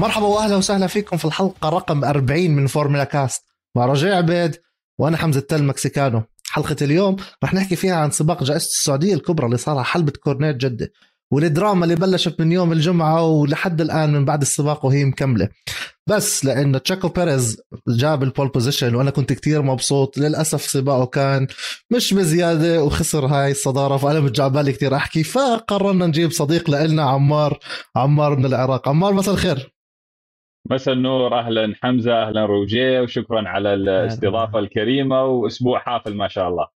مرحبا واهلا وسهلا فيكم في الحلقة رقم 40 من Formula Cast مع رجاء عبيد وأنا حمزة التل مكسيكانو. حلقة اليوم رح نحكي فيها عن سباق جائزة السعودية الكبرى اللي صار على حلبة كورنيت جدة والدراما اللي بلشت من يوم الجمعة ولحد الآن من بعد السباق وهي مكملة. بس لأنه تشيكو بيريز جاب ال pole position وأنا كنت كتير مبسوط للأسف سباقه كان مش بزيادة وخسر هاي الصدارة فأنا متجه عبالي كتير أحكي فقررنا نجيب صديق لنا عمار عمار من العراق. عمار مساء الخير. مساء النور أهلا حمزة أهلا روجيه وشكرا على الاستضافة الكريمة وأسبوع حافل ما شاء الله.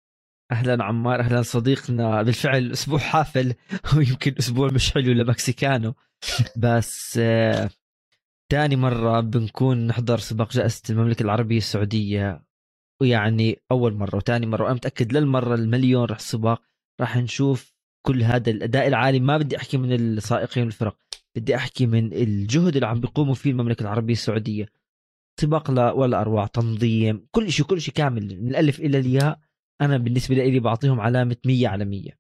أهلا عمار أهلا صديقنا بالفعل أسبوع حافل ويمكن أسبوع مش حلو لمكسيكانو بس ثاني مرة بنكون نحضر سباق جائزة المملكة العربية السعودية ويعني أول مرة وثاني مرة وأنا متأكد للمرة المليون رح السباق راح نشوف كل هذا الأداء العالي. ما بدي أحكي من السائقين والفرق. بدي أحكي من الجهد اللي عم بيقوموا فيه المملكة العربية السعودية. سباق لا ولا أروع تنظيم كل شيء كل شيء كامل من الألف إلى الياء. أنا بالنسبة لي بعطيهم علامة 100 على 100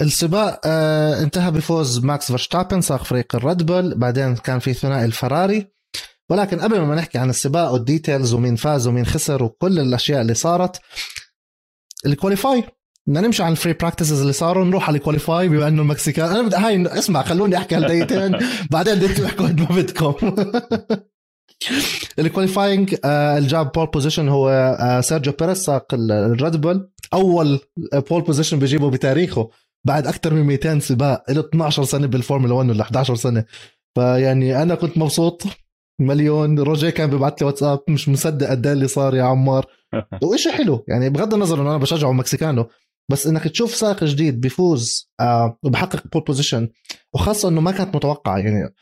السباق آه انتهى بفوز ماكس فيرستابن سائق فريق الريد بول. بعدين كان في ثنائي الفراري. ولكن قبل ما نحكي عن السباق وال details ومين فاز ومين خسر وكل الأشياء اللي صارت ال qualify بدنا نمشي على ال free practices اللي صاروا نروح على ال qualify بما إنه المكسيكان أنا بدي هاي اسمع خلوني أحكي هالدقيقتين. بعدين بدكم احكوا قد ما بدكم. ال qualifying اللي جاب pole position هو آه سيرجيو بيريز سائق الريد بول أول pole position بيجيبه بتاريخه بعد أكثر من 200 سباق. له 12 سنة بالفورمولا 1 ولا 11 سنة. فيعني أنا كنت مبسوط. مليون. روجيه كان بيبعث لي واتساب مش مصدق قد إيه اللي صار يا عمار. وإشي حلو. يعني بغض النظر إنه أنا بشجعه مكسيكانو. بس إنك تشوف سائق جديد بيفوز آه وبحقق pole position وخاصة إنه ما كانت متوقعة يعني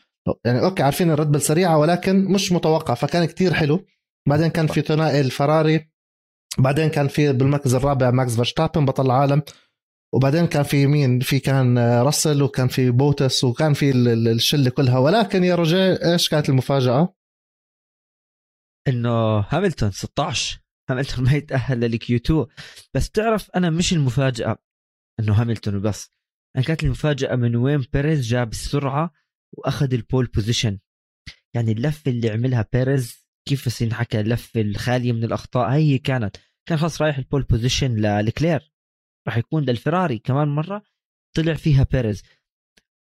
يعني okay عارفين الرد سريعة ولكن مش متوقع فكان كتير حلو. بعدين كان في ثنائي الفراري بعدين كان في بالمركز الرابع ماكس فيرستابن بطل العالم. وبعدين كان في مين؟ في كان راسل وكان في بوتس وكان في الشلة كلها. ولكن يا رجال إيش كانت المفاجأة؟ إنه هاملتون 16 هاملتون ما يتاهل لل Q 2 بس تعرف أنا مش المفاجأة إنه هاملتون وبس. أنا كانت المفاجأة من وين بيريز جاب السرعة وأخذ ال pole position. يعني اللفه اللي عملها بيريز كيف بس ينحكى اللفه الخالية من الأخطاء هي كانت. كان خلاص رايح ال pole position للكلير. راح يكون للفراري كمان مرة طلع فيها بيريز.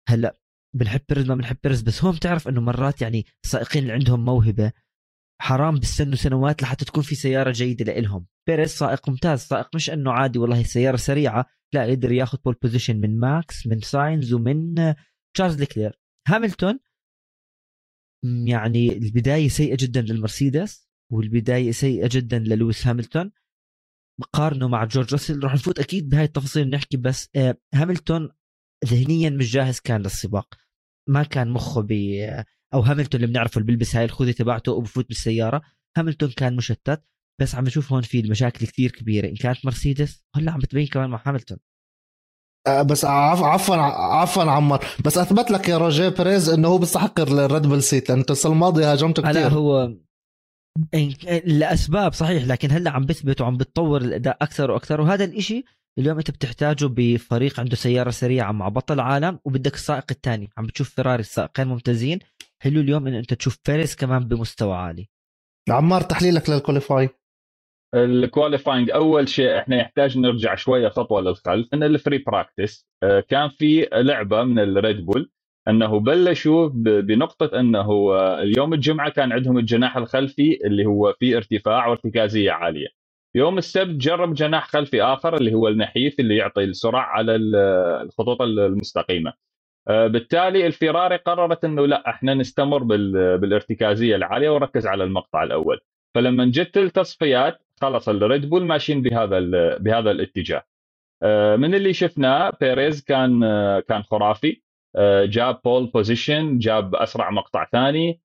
هلأ بنحب بيريز ما بنحب بيريز بس هو بتعرف إنه مرات يعني السائقين اللي عندهم موهبة. حرام بيستنوا سنوات لحتى تكون في سيارة جيدة لإلهم. بيريز سائق ممتاز. سائق مش إنه عادي والله السياره سريعة. لا قدر ياخذ pole position من ماكس من ساينز ومن تشارلز ليكلير. هاملتون يعني البداية سيئة جدا للمرسيدس والبداية سيئة جدا للويس هاملتون. قارنه مع جورج راسل راح نفوت أكيد بهاي التفاصيل نحكي بس آه، هاملتون ذهنيا مش جاهز كان للسباق. ما كان مخه أو هاملتون اللي بنعرفه اللي بيلبس هاي الخوذة تبعته وبفوت بالسيارة. هاملتون كان مشتت بس عم نشوف هون في المشاكل كثير كبيرة. إن كانت مرسيدس هلأ عم بتبين كمان مع هاملتون. آه، بس عفوا عفوا عمار. بس أثبت لك يا روجيه بيريز إنه هو بيستحق الريد بول seat لأنه السنة الماضيه هاجمته كثير لا هو لأسباب صحيح لكن هلأ عم بثبت وعم بتطور الأداء أكثر وأكثر. وهذا الإشي اليوم أنت بتحتاجه بفريق عنده سيارة سريعة مع بطل عالم وبدك السائق الثاني. عم بتشوف فيراري السائقين ممتازين. حلو اليوم انه أنت تشوف بيريز كمان بمستوى عالي. عمار تحليلك لل qualify ال qualifying أول شيء إحنا يحتاج نرجع شوية خطوة للخلف. إن ال free practice آه، كان في لعبة من الريد بول إنه بلشوا بنقطة إنه آه، اليوم الجمعة كان عندهم الجناح الخلفي اللي هو فيه ارتفاع وارتكازية عالية. يوم السبت جرب جناح خلفي آخر اللي هو النحيف اللي يعطي السرعة على الخطوط المستقيمة. بالتالي الفيراري قررت إنه لا إحنا نستمر بالارتكازية العالية ونركز على المقطع الأول. فلما جت التصفيات خلص الريد بول ماشيين بهذا بهذا الاتجاه. آه، من اللي شفناه بيريز كان آه، كان خرافي. آه، جاب pole position جاب أسرع مقطع ثاني.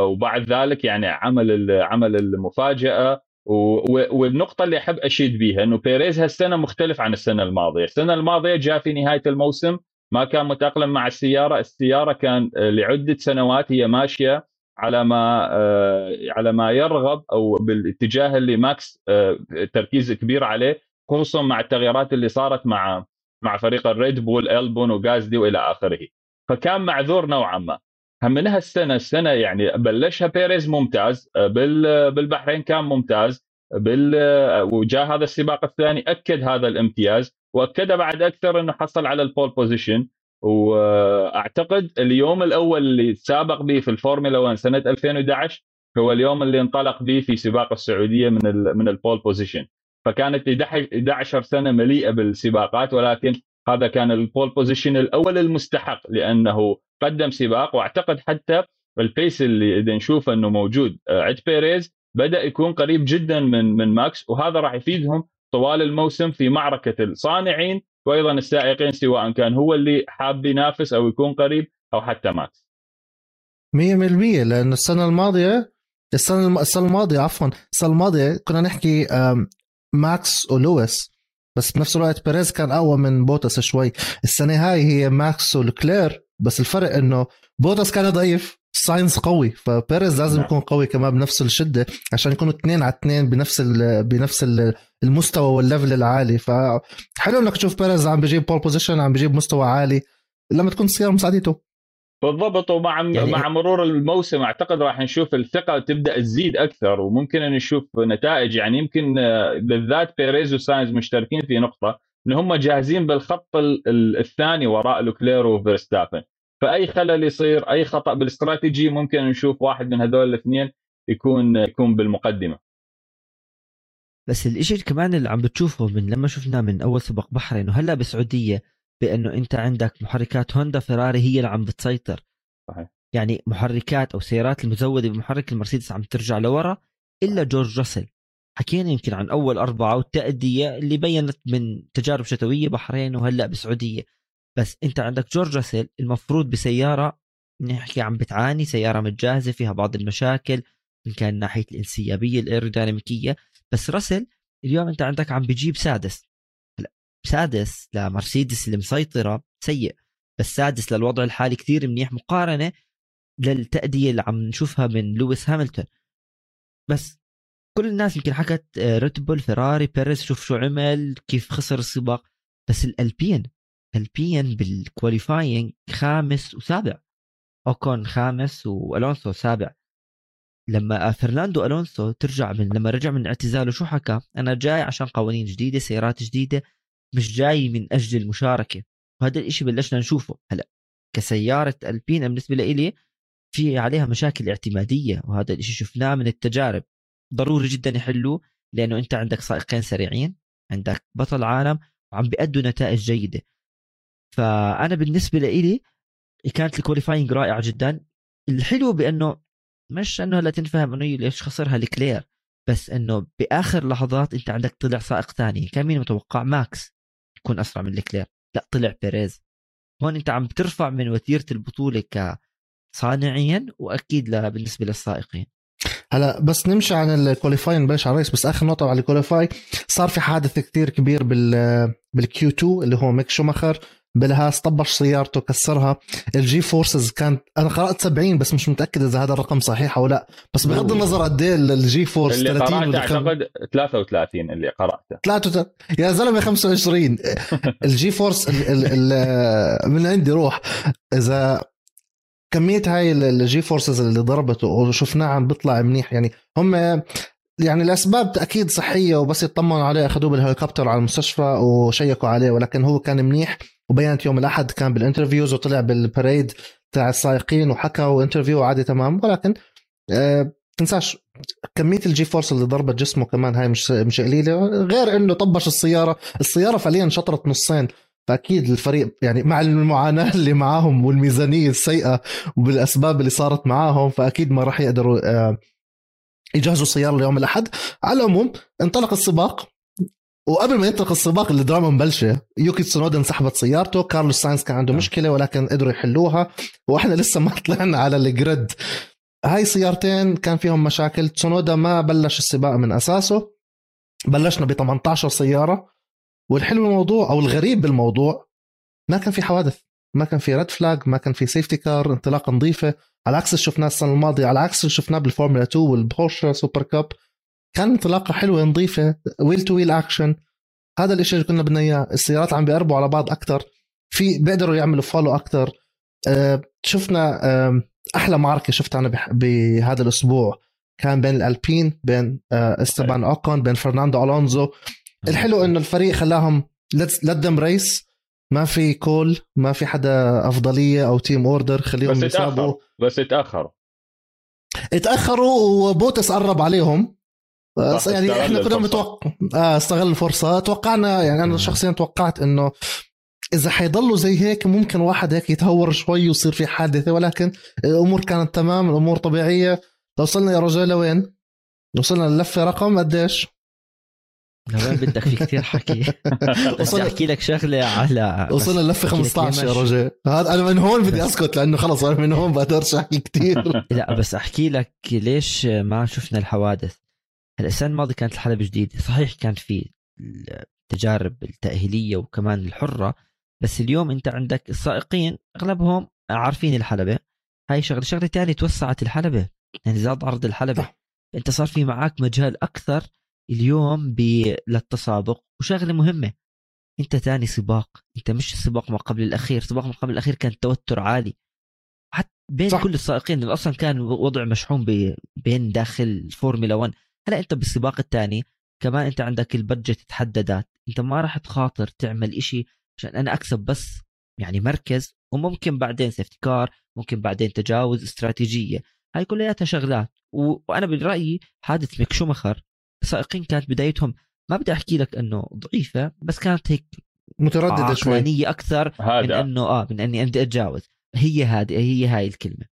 وبعد ذلك يعني عمل عمل المفاجأة. والنقطة اللي أحب أشيد بيها إنه بيريز هالسنة مختلف عن السنة الماضية، السنة الماضية جاء في نهاية الموسم ما كان متأقلم مع السيارة، السيارة كان لعدة سنوات هي ماشية على ما آه، على ما يرغب أو بالاتجاه اللي ماكس آه، تركيز كبير عليه خصوصا مع التغييرات اللي صارت مع مع فريق الريد بول ألبون وغازلي وإلى آخره. فكان معذور نوعا ما. من هالسنة السنة يعني بلشها بيريز ممتاز بالبحرين كان ممتاز بال وجاء هذا السباق الثاني أكد هذا الامتياز. واكده بعد أكثر إنه حصل على ال pole position وأعتقد اليوم الأول اللي سابق به في الفورمولا 1 سنة 2011 هو اليوم اللي انطلق به في سباق السعودية من من ال pole position فكانت 11 سنة مليئة بالسباقات ولكن هذا كان ال pole position الأول المستحق لأنه قدم سباق. وأعتقد حتى ال pace اللي إذا نشوفه إنه موجود آه، عند بيريز بدأ يكون قريب جدا من من ماكس. وهذا راح يفيدهم طوال الموسم في معركة الصانعين وأيضا السائقين سواء كان هو اللي حاب ينافس أو يكون قريب أو حتى ماكس 100% لأن السنة الماضية السنة السنة الماضية عفوا السنة الماضية كنا نحكي ماكس ولويس بس بنفس الوقت بيريز كان أقوى من بوتس شوي السنة هاي هي ماكس ولكلير بس الفرق إنه بوتس كان ضعيف ساينس قوي فبيريز لازم نعم. يكون قوي كمان بنفس الشدة عشان يكونوا اثنين على اثنين بنفس ال بنفس ال المستوى وال level العالي. فحلو إنك تشوف بيريز عم بيجيب pole position عم بيجيب مستوى عالي لما تكون السياره مساعدته بالضبط ومع يعني مع مرور الموسم أعتقد راح نشوف الثقة تبدأ تزيد أكثر وممكن نشوف نتائج. يعني يمكن آه، بالذات بيريز وساينز مشتركين في نقطة إن هم جاهزين بالخط الثاني وراء لوكلير وفيرستابن. فأي خلل يصير أي خطأ بالاستراتيجي ممكن نشوف واحد من هذول الاثنين يكون يكون بالمقدمة. بس الإشي كمان اللي عم بتشوفه من لما شفناه من أول سباق بحرين وهلأ بالسعوديه بأنه أنت عندك محركات هوندا فيراري هي اللي عم بتسيطر. صحيح. يعني محركات أو سيارات المزودة بمحرك المرسيدس عم ترجع لورا إلا جورج راسل. حكينا يمكن عن أول أربعة والتأدية اللي بينت من تجارب شتوية بحرين وهلأ بسعودية. بس أنت عندك جورج راسل المفروض بسيارة نحكي عم بتعاني سيارة متجهزة فيها بعض المشاكل إن كان ناحية الإنسيابية الأيروديناميكية. بس راسل اليوم أنت عندك عم بجيب سادس. هلا سادس لمرسيدس اللي مسيطرة سيء. بس سادس للوضع الحالي كثير منيح مقارنة للتأدية اللي عم نشوفها من لويس هاملتون. بس كل الناس يمكن حكت ريد بول فيراري بيريز شوف شو عمل كيف خسر السباق. بس الألبين ألبين بال qualifying خامس وسابع. أوكون خامس وألونسو سابع. لما فرناندو ألونسو ترجع من لما رجع من اعتزاله شو حكى؟ أنا جاي عشان قوانين جديدة سيارات جديدة مش جاي من أجل المشاركة. وهذا الإشي بلشنا نشوفه هلأ. كسيارة ألبين بالنسبة لي في عليها مشاكل اعتمادية وهذا الإشي شفناه من التجارب. ضروري جدا يحلوه لأنه أنت عندك سائقين سريعين عندك بطل عالم وعم بيأدوا نتائج جيدة. فأنا بالنسبة لي كانت ال qualifying رائعة جدا. الحلو بأنه مش إنه لا تنفهم إنه ليش خسرها لوكلير بس إنه بآخر لحظات أنت عندك طلع سائق ثاني كان مين متوقع؟ ماكس يكون أسرع من لوكلير. لا طلع بيريز. هون أنت عم ترفع من وتيرة البطولة كصانعيا وأكيد بالنسبة للسائقين. هلا بس نمشي عن ال qualify نبلش على ال race بس آخر نقطة على ال qualify صار في حادث كثير كبير بال بال Q 2 اللي هو ميك شوماخر. بالهاس طبش سيارته كسرها. ال G-forces كانت أنا قرأت 70 بس مش متأكد إذا هذا الرقم صحيح أو لا. بس بغض النظر قد إيه ال G-force اللي 30 أعتقد 33 اللي قرأته. 3 يا زلمة 25 ال G-force ال ال من عندي روح. إذا كمية هاي ال G-forces اللي ضربته وشفناه عم بيطلع منيح. يعني هم يعني الأسباب أكيد صحية وبس يطمنوا عليه أخذوه بالهليكوبتر على المستشفى وشيكوا عليه ولكن هو كان منيح. وبينت يوم الأحد كان بال interviews وطلع بال parade تاع السائقين وحكى و interview عادي تمام. ولكن أه تنساش كمية ال G-force اللي ضربت جسمه كمان هاي مش مش قليلة. غير إنه طبش السيارة السيارة فعليا شطرت نصين. فأكيد الفريق يعني مع المعاناة اللي معاهم والميزانية السيئة وبالأسباب اللي صارت معاهم فأكيد ما راح يقدروا آه، يجهزوا السيارة ليوم الأحد. على العموم انطلق السباق. وقبل ما ينطلق السباق اللي دراما مبلشة يوكي تسونودا انسحبت سيارته كارلوس ساينز كان عنده مشكلة ولكن قدروا يحلوها وإحنا لسه ما طلعنا على ال grid. هاي سيارتين كان فيهم مشاكل تسونودا ما بلش السباق من أساسه بلشنا ب 18 سيارة والحلو بالموضوع أو الغريب بالموضوع ما كان في حوادث ما كان في red flag ما كان في safety car انطلاقة نظيفة على عكس اللي شفناه السنة الماضية على عكس اللي شفناه بالفورمولا 2 والبورشة سوبر كاب كان انطلاقة حلوة نظيفة wheel to wheel action هذا الشيء اللي كنا بدنا إياه السيارات عم بيقربوا على بعض أكثر في بيقدروا يعملوا follow أكثر أه شفنا أه أحلى معركه شفتها أنا بهذا الأسبوع. كان بين الألبين بين آه، إستبان أوكون بين فرناندو ألونزو. الحلو إنه الفريق خلاهم let them race ما في call ما في حدا أفضلية أو team order خليهم بس يسابقوا. بس تاخروا اتأخروا وبوتس قرب عليهم. يعني إحنا كنا. متوقع آه استغل الفرصة توقعنا يعني أنا. شخصيا توقعت إنه إذا حيضلوا زي هيك ممكن واحد هيك يتهور شوي ويصير في حادثة ولكن الأمور كانت تمام الأمور طبيعية وصلنا يا رجال لوين؟ وصلنا للفة رقم قديش؟ لوين بدك في كثير حكي وصلنا أحكي لك شغلة على وصلنا للفة أحكي لك 15 يا رجال هذا أنا من هون بدي أسكت لأنه خلص أنا من هون بقدرش أحكي كثير لا بس أحكي لك ليش ما شفنا الحوادث هلا السنة الماضيه كانت الحلبة جديدة صحيح كان في التجارب التأهيلية وكمان الحرة بس اليوم أنت عندك السائقين أغلبهم عارفين الحلبة هاي شغلة شغلة ثانية توسعت الحلبة يعني زاد عرض الحلبة. أنت صار في معك مجال أكثر اليوم. للتسابق وشغلة مهمة أنت ثاني سباق أنت مش السباق ما قبل الأخير سباق ما قبل الأخير كان توتر عالي حتى بين صح. كل السائقين اللي أصلا كان وضع مشحون. بين داخل الفورمولا 1 هلا انت بالسباق الثاني كمان انت عندك ال budget تحددت انت ما راح تخاطر تعمل إشي عشان أنا أكسب بس يعني مركز وممكن بعدين safety car ممكن بعدين تجاوز استراتيجية. هاي كلياتها شغلات. و... وأنا برايي حادث ميك شومخر السائقين كانت بدايتهم ما بدي أحكي لك إنه ضعيفة بس كانت هيك مترددة شوي. عقلانية أكثر من إنه آه من إني بدي أتجاوز. هي هذه هي هاي الكلمة.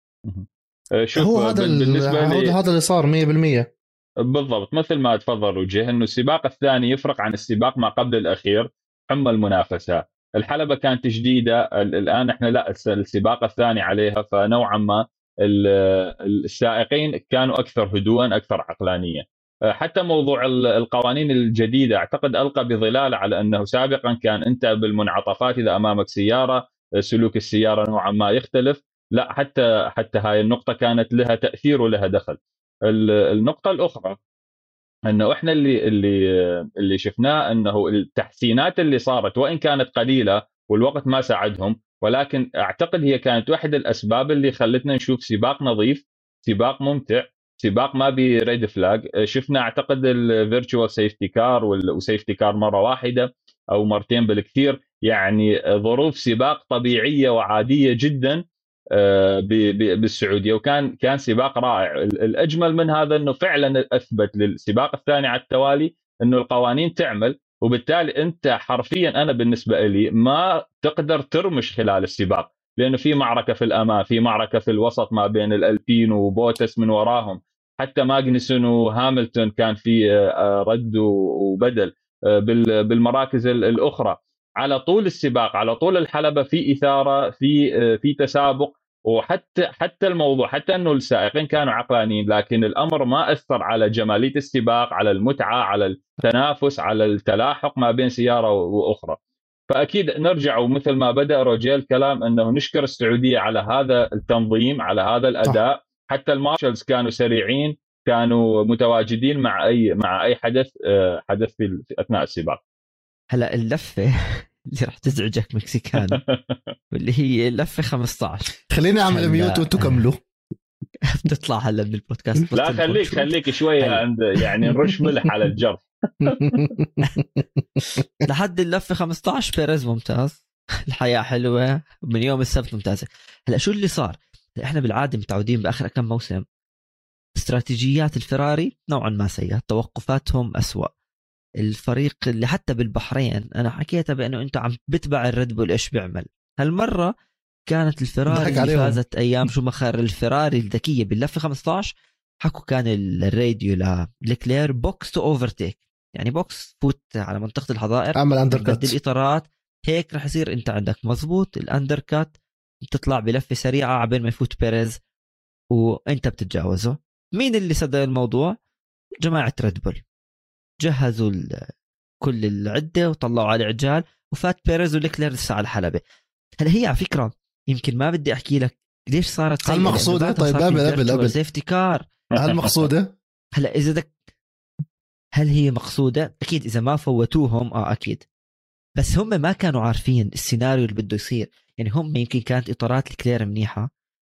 آه، شوف هو هذا بال- ال- بالنسبة لي هذا هذا اللي صار 100% بالضبط مثل ما تفضل وجه إنه السباق الثاني يفرق عن السباق ما قبل الأخير حمى المنافسة. الحلبة كانت جديدة ال- الآن إحنا لا الس- السباق الثاني عليها فنوعا ما ال- السائقين كانوا أكثر هدوءا أكثر عقلانية. أه، حتى موضوع ال- القوانين الجديدة أعتقد ألقى بظلال على أنه سابقا كان أنت بالمنعطفات إذا أمامك سيارة أه، سلوك السيارة نوعا ما يختلف. لا حتى حتى هاي النقطة كانت لها تأثير ولها دخل. ال- النقطة الأخرى إنه إحنا اللي اللي اللي شفناه إنه التحسينات اللي صارت وإن كانت قليلة والوقت ما ساعدهم ولكن أعتقد هي كانت واحدة الأسباب اللي خلتنا نشوف سباق نظيف سباق ممتع سباق ما ب red flag شفنا أعتقد ال virtual safety car و safety car مرة واحدة أو مرتين بالكثير يعني ظروف سباق طبيعية وعادية جدا بالسعودية. وكان كان سباق رائع. ال- الأجمل من هذا إنه فعلا أثبت للسباق الثاني على التوالي إنه القوانين تعمل وبالتالي أنت حرفيا أنا بالنسبة لي ما تقدر ترمش خلال السباق. لأنه في معركة في الامام في معركة في الوسط ما بين الالبين وبوتس من وراهم. حتى ماجنسون وهاملتون كان في آه، آه، رد وبدل آه، بال- بالمراكز ال- الأخرى. على طول السباق على طول الحلبة في إثارة في آه، في تسابق وحتى حتى الموضوع حتى إنه السائقين كانوا عقلانيين لكن الأمر ما أثر على جمالية السباق على المتعة على التنافس على التلاحق ما بين سيارة وأخرى. فأكيد نرجع ومثل ما بدأ روجيل كلام أنه نشكر السعودية على هذا التنظيم على هذا الأداء. حتى المارشلز كانوا سريعين كانوا متواجدين مع أي مع أي حدث آه، حدث في أثناء السباق. هلا اللفة اللي راح تزعجك مكسيكان واللي هي اللفه 15 خليني أعمل. mute وأنتم كملوا. بتطلع هلا من البودكاست لا خليك. خليك شوية هلا. عند يعني نرش ملح على الجرح لحد اللفة 15 بيريز ممتاز. الحياة حلوة. من يوم السبت ممتازة. هلا شو اللي صار؟ إحنا بالعادة متعودين بآخر كم موسم. استراتيجيات الفراري نوعا ما سيئة. توقفاتهم أسوأ. الفريق اللي حتى بالبحرين أنا حكيتها بأنه انت عم بتبع الريد بول إيش بيعمل؟ هالمرة كانت الفراري اللي. فازت أيام شوماخر الفراري الذكية باللفة 15 حكوا كان الراديو لكلير box to overtake. يعني box فوت على منطقة الحظائر اعمل undercut اطارات هيك رح يصير أنت عندك. مزبوط ال undercut بتطلع بلفة سريعة عبين ما يفوت بيريز وأنت بتتجاوزه. مين اللي سدد الموضوع؟ جماعة ريد بول. جهزوا كل العدة وطلعوا على عجال وفات بيريز وليكلير لسه على الحلبة هلا هي على فكرة يمكن ما بدي أحكي لك ليش صارت هل؟ بعدها طيب قبل- قبل- قبل. safety car هل مقصودة؟ هلا إذا بدك هل هي مقصودة؟ أكيد إذا ما فوتوهم آه أكيد بس هم ما كانوا عارفين السيناريو اللي بده يصير يعني هم يمكن كانت إطارات لكلير منيحة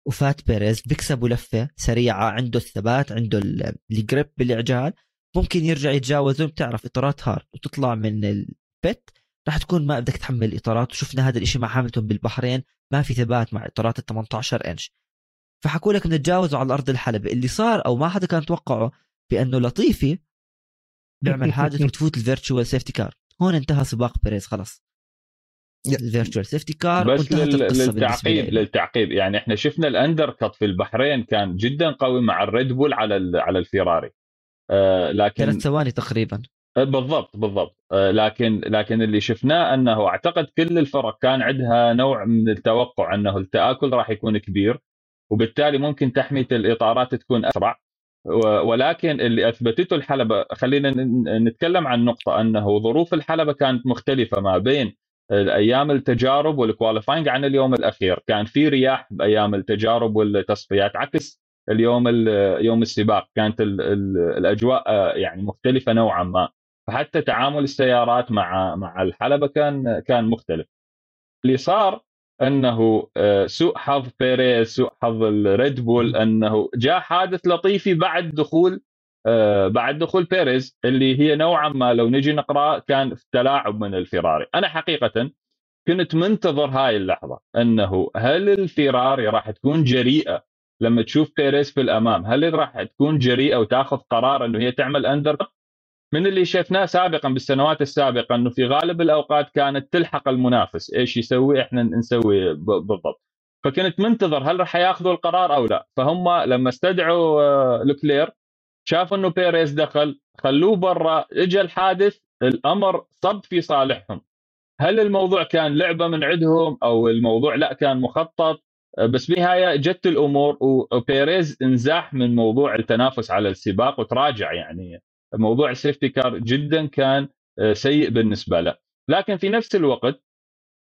وفات بيريز بيكسبوا لفة سريعة عنده الثبات عنده ال- ال grip بالعجال ممكن يرجع يتجاوزهم بتعرف إطارات hard وتطلع من ال pit راح تكون ما بدك تحمل إطارات. وشفنا هذا الإشي مع هاملتون بالبحرين ما في ثبات مع إطارات ال 18 إنش. فحكوا لك نتجاوزوا على ارض الحلبة. اللي صار أو ما حدا كان توقعه بأنه لطيفي بيعمل حادث وتفوت ال virtual safety car هون انتهى سباق بيريز خلاص يا. ال virtual safety car بس للتعقيب. للتعقيب يعني إحنا شفنا ال undercut في البحرين كان جدا قوي مع الريد بول على ال- على الفيراري. لكن ثلاث ثواني تقريبا. بالضبط بالضبط. آه، لكن لكن اللي شفناه أنه أعتقد كل الفرق كان عندها نوع من التوقع أنه التآكل راح يكون كبير وبالتالي ممكن تحمية الإطارات تكون أسرع. ولكن اللي أثبتته الحلبة خلينا نتكلم عن نقطة أنه ظروف الحلبة كانت مختلفة ما بين أيام التجارب وال qualifying عن اليوم الأخير. كان في رياح بأيام التجارب والتصفيات عكس اليوم ال- يوم السباق. كانت ال- ال- الأجواء آه، يعني مختلفة نوعا ما. فحتى تعامل السيارات مع مع الحلبة كان كان مختلف. اللي صار أنه آه، سوء حظ بيريز سوء حظ الريد بول أنه جاء حادث لطيفي بعد دخول آه، بعد دخول بيريز اللي هي نوعا ما لو نجي نقرأ كان في تلاعب من الفيراري أنا حقيقة كنت منتظر هاي اللحظة أنه هل الفيراري راح تكون جريئة لما تشوف بيريز في الامام هل راح تكون جريئه وتاخذ قرار إنه هي تعمل undercut من اللي شفناه سابقا بالسنوات السابقة إنه في غالب الأوقات كانت تلحق المنافس إيش يسوي إحنا نسوي بالضبط. فكنت منتظر هل راح ياخذوا القرار أو لا. فهم لما استدعوا آه، لوكلير شافوا إنه بيريز دخل خلوه برا اجى الحادث الأمر صب في صالحهم. هل الموضوع كان لعبة من عندهم أو الموضوع لا كان مخطط؟ بس بالنهايه جت الأمور وبيريز انزاح من موضوع التنافس على السباق وتراجع يعني. موضوع ال safety car جدا كان آه، سيء بالنسبة له. لكن في نفس الوقت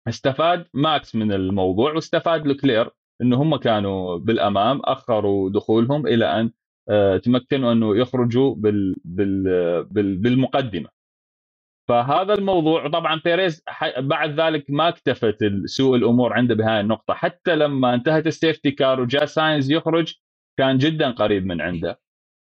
استفاد ماكس من الموضوع واستفاد لوكلير إنه هم كانوا بالأمام أخروا دخولهم إلى أن آه، تمكنوا أنه يخرجوا بال بال بال بالمقدمة. فهذا الموضوع طبعا بيريز بعد ذلك ما اكتفت سوء الأمور عنده بهاي النقطة. حتى لما انتهت ال safety car وجاء ساينز يخرج كان جدا قريب من عنده.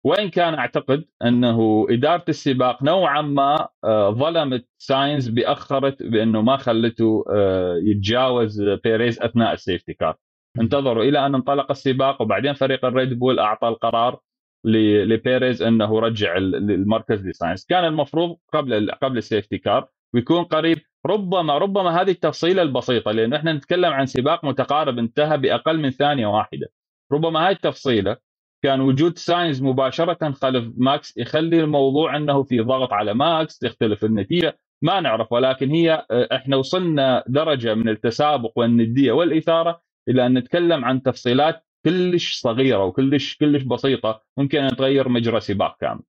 وإن كان أعتقد أنه إدارة السباق نوعا ما آه، ظلمت ساينز بأخرت بأنه ما خلته آه، يتجاوز بيريز أثناء ال safety car. انتظروا إلى أن انطلق السباق وبعدين فريق الريد بول أعطى القرار. لبيريز انه رجع ال- المركز لساينز كان المفروض قبل قبل ال safety car ويكون قريب. ربما ربما هذه التفصيلة البسيطة لأنه إحنا نتكلم عن سباق متقارب انتهى بأقل من ثانية واحدة. ربما هاي التفصيلة كان وجود ساينز مباشرة خلف ماكس يخلي الموضوع إنه في ضغط على ماكس تختلف النتيجة ما نعرف. ولكن هي إحنا وصلنا درجة من التسابق والندية والإثارة إلى أن نتكلم عن تفصيلات كلش صغيرة وكلش كلش بسيطة ممكن أن تغير مجرى سباق كامل.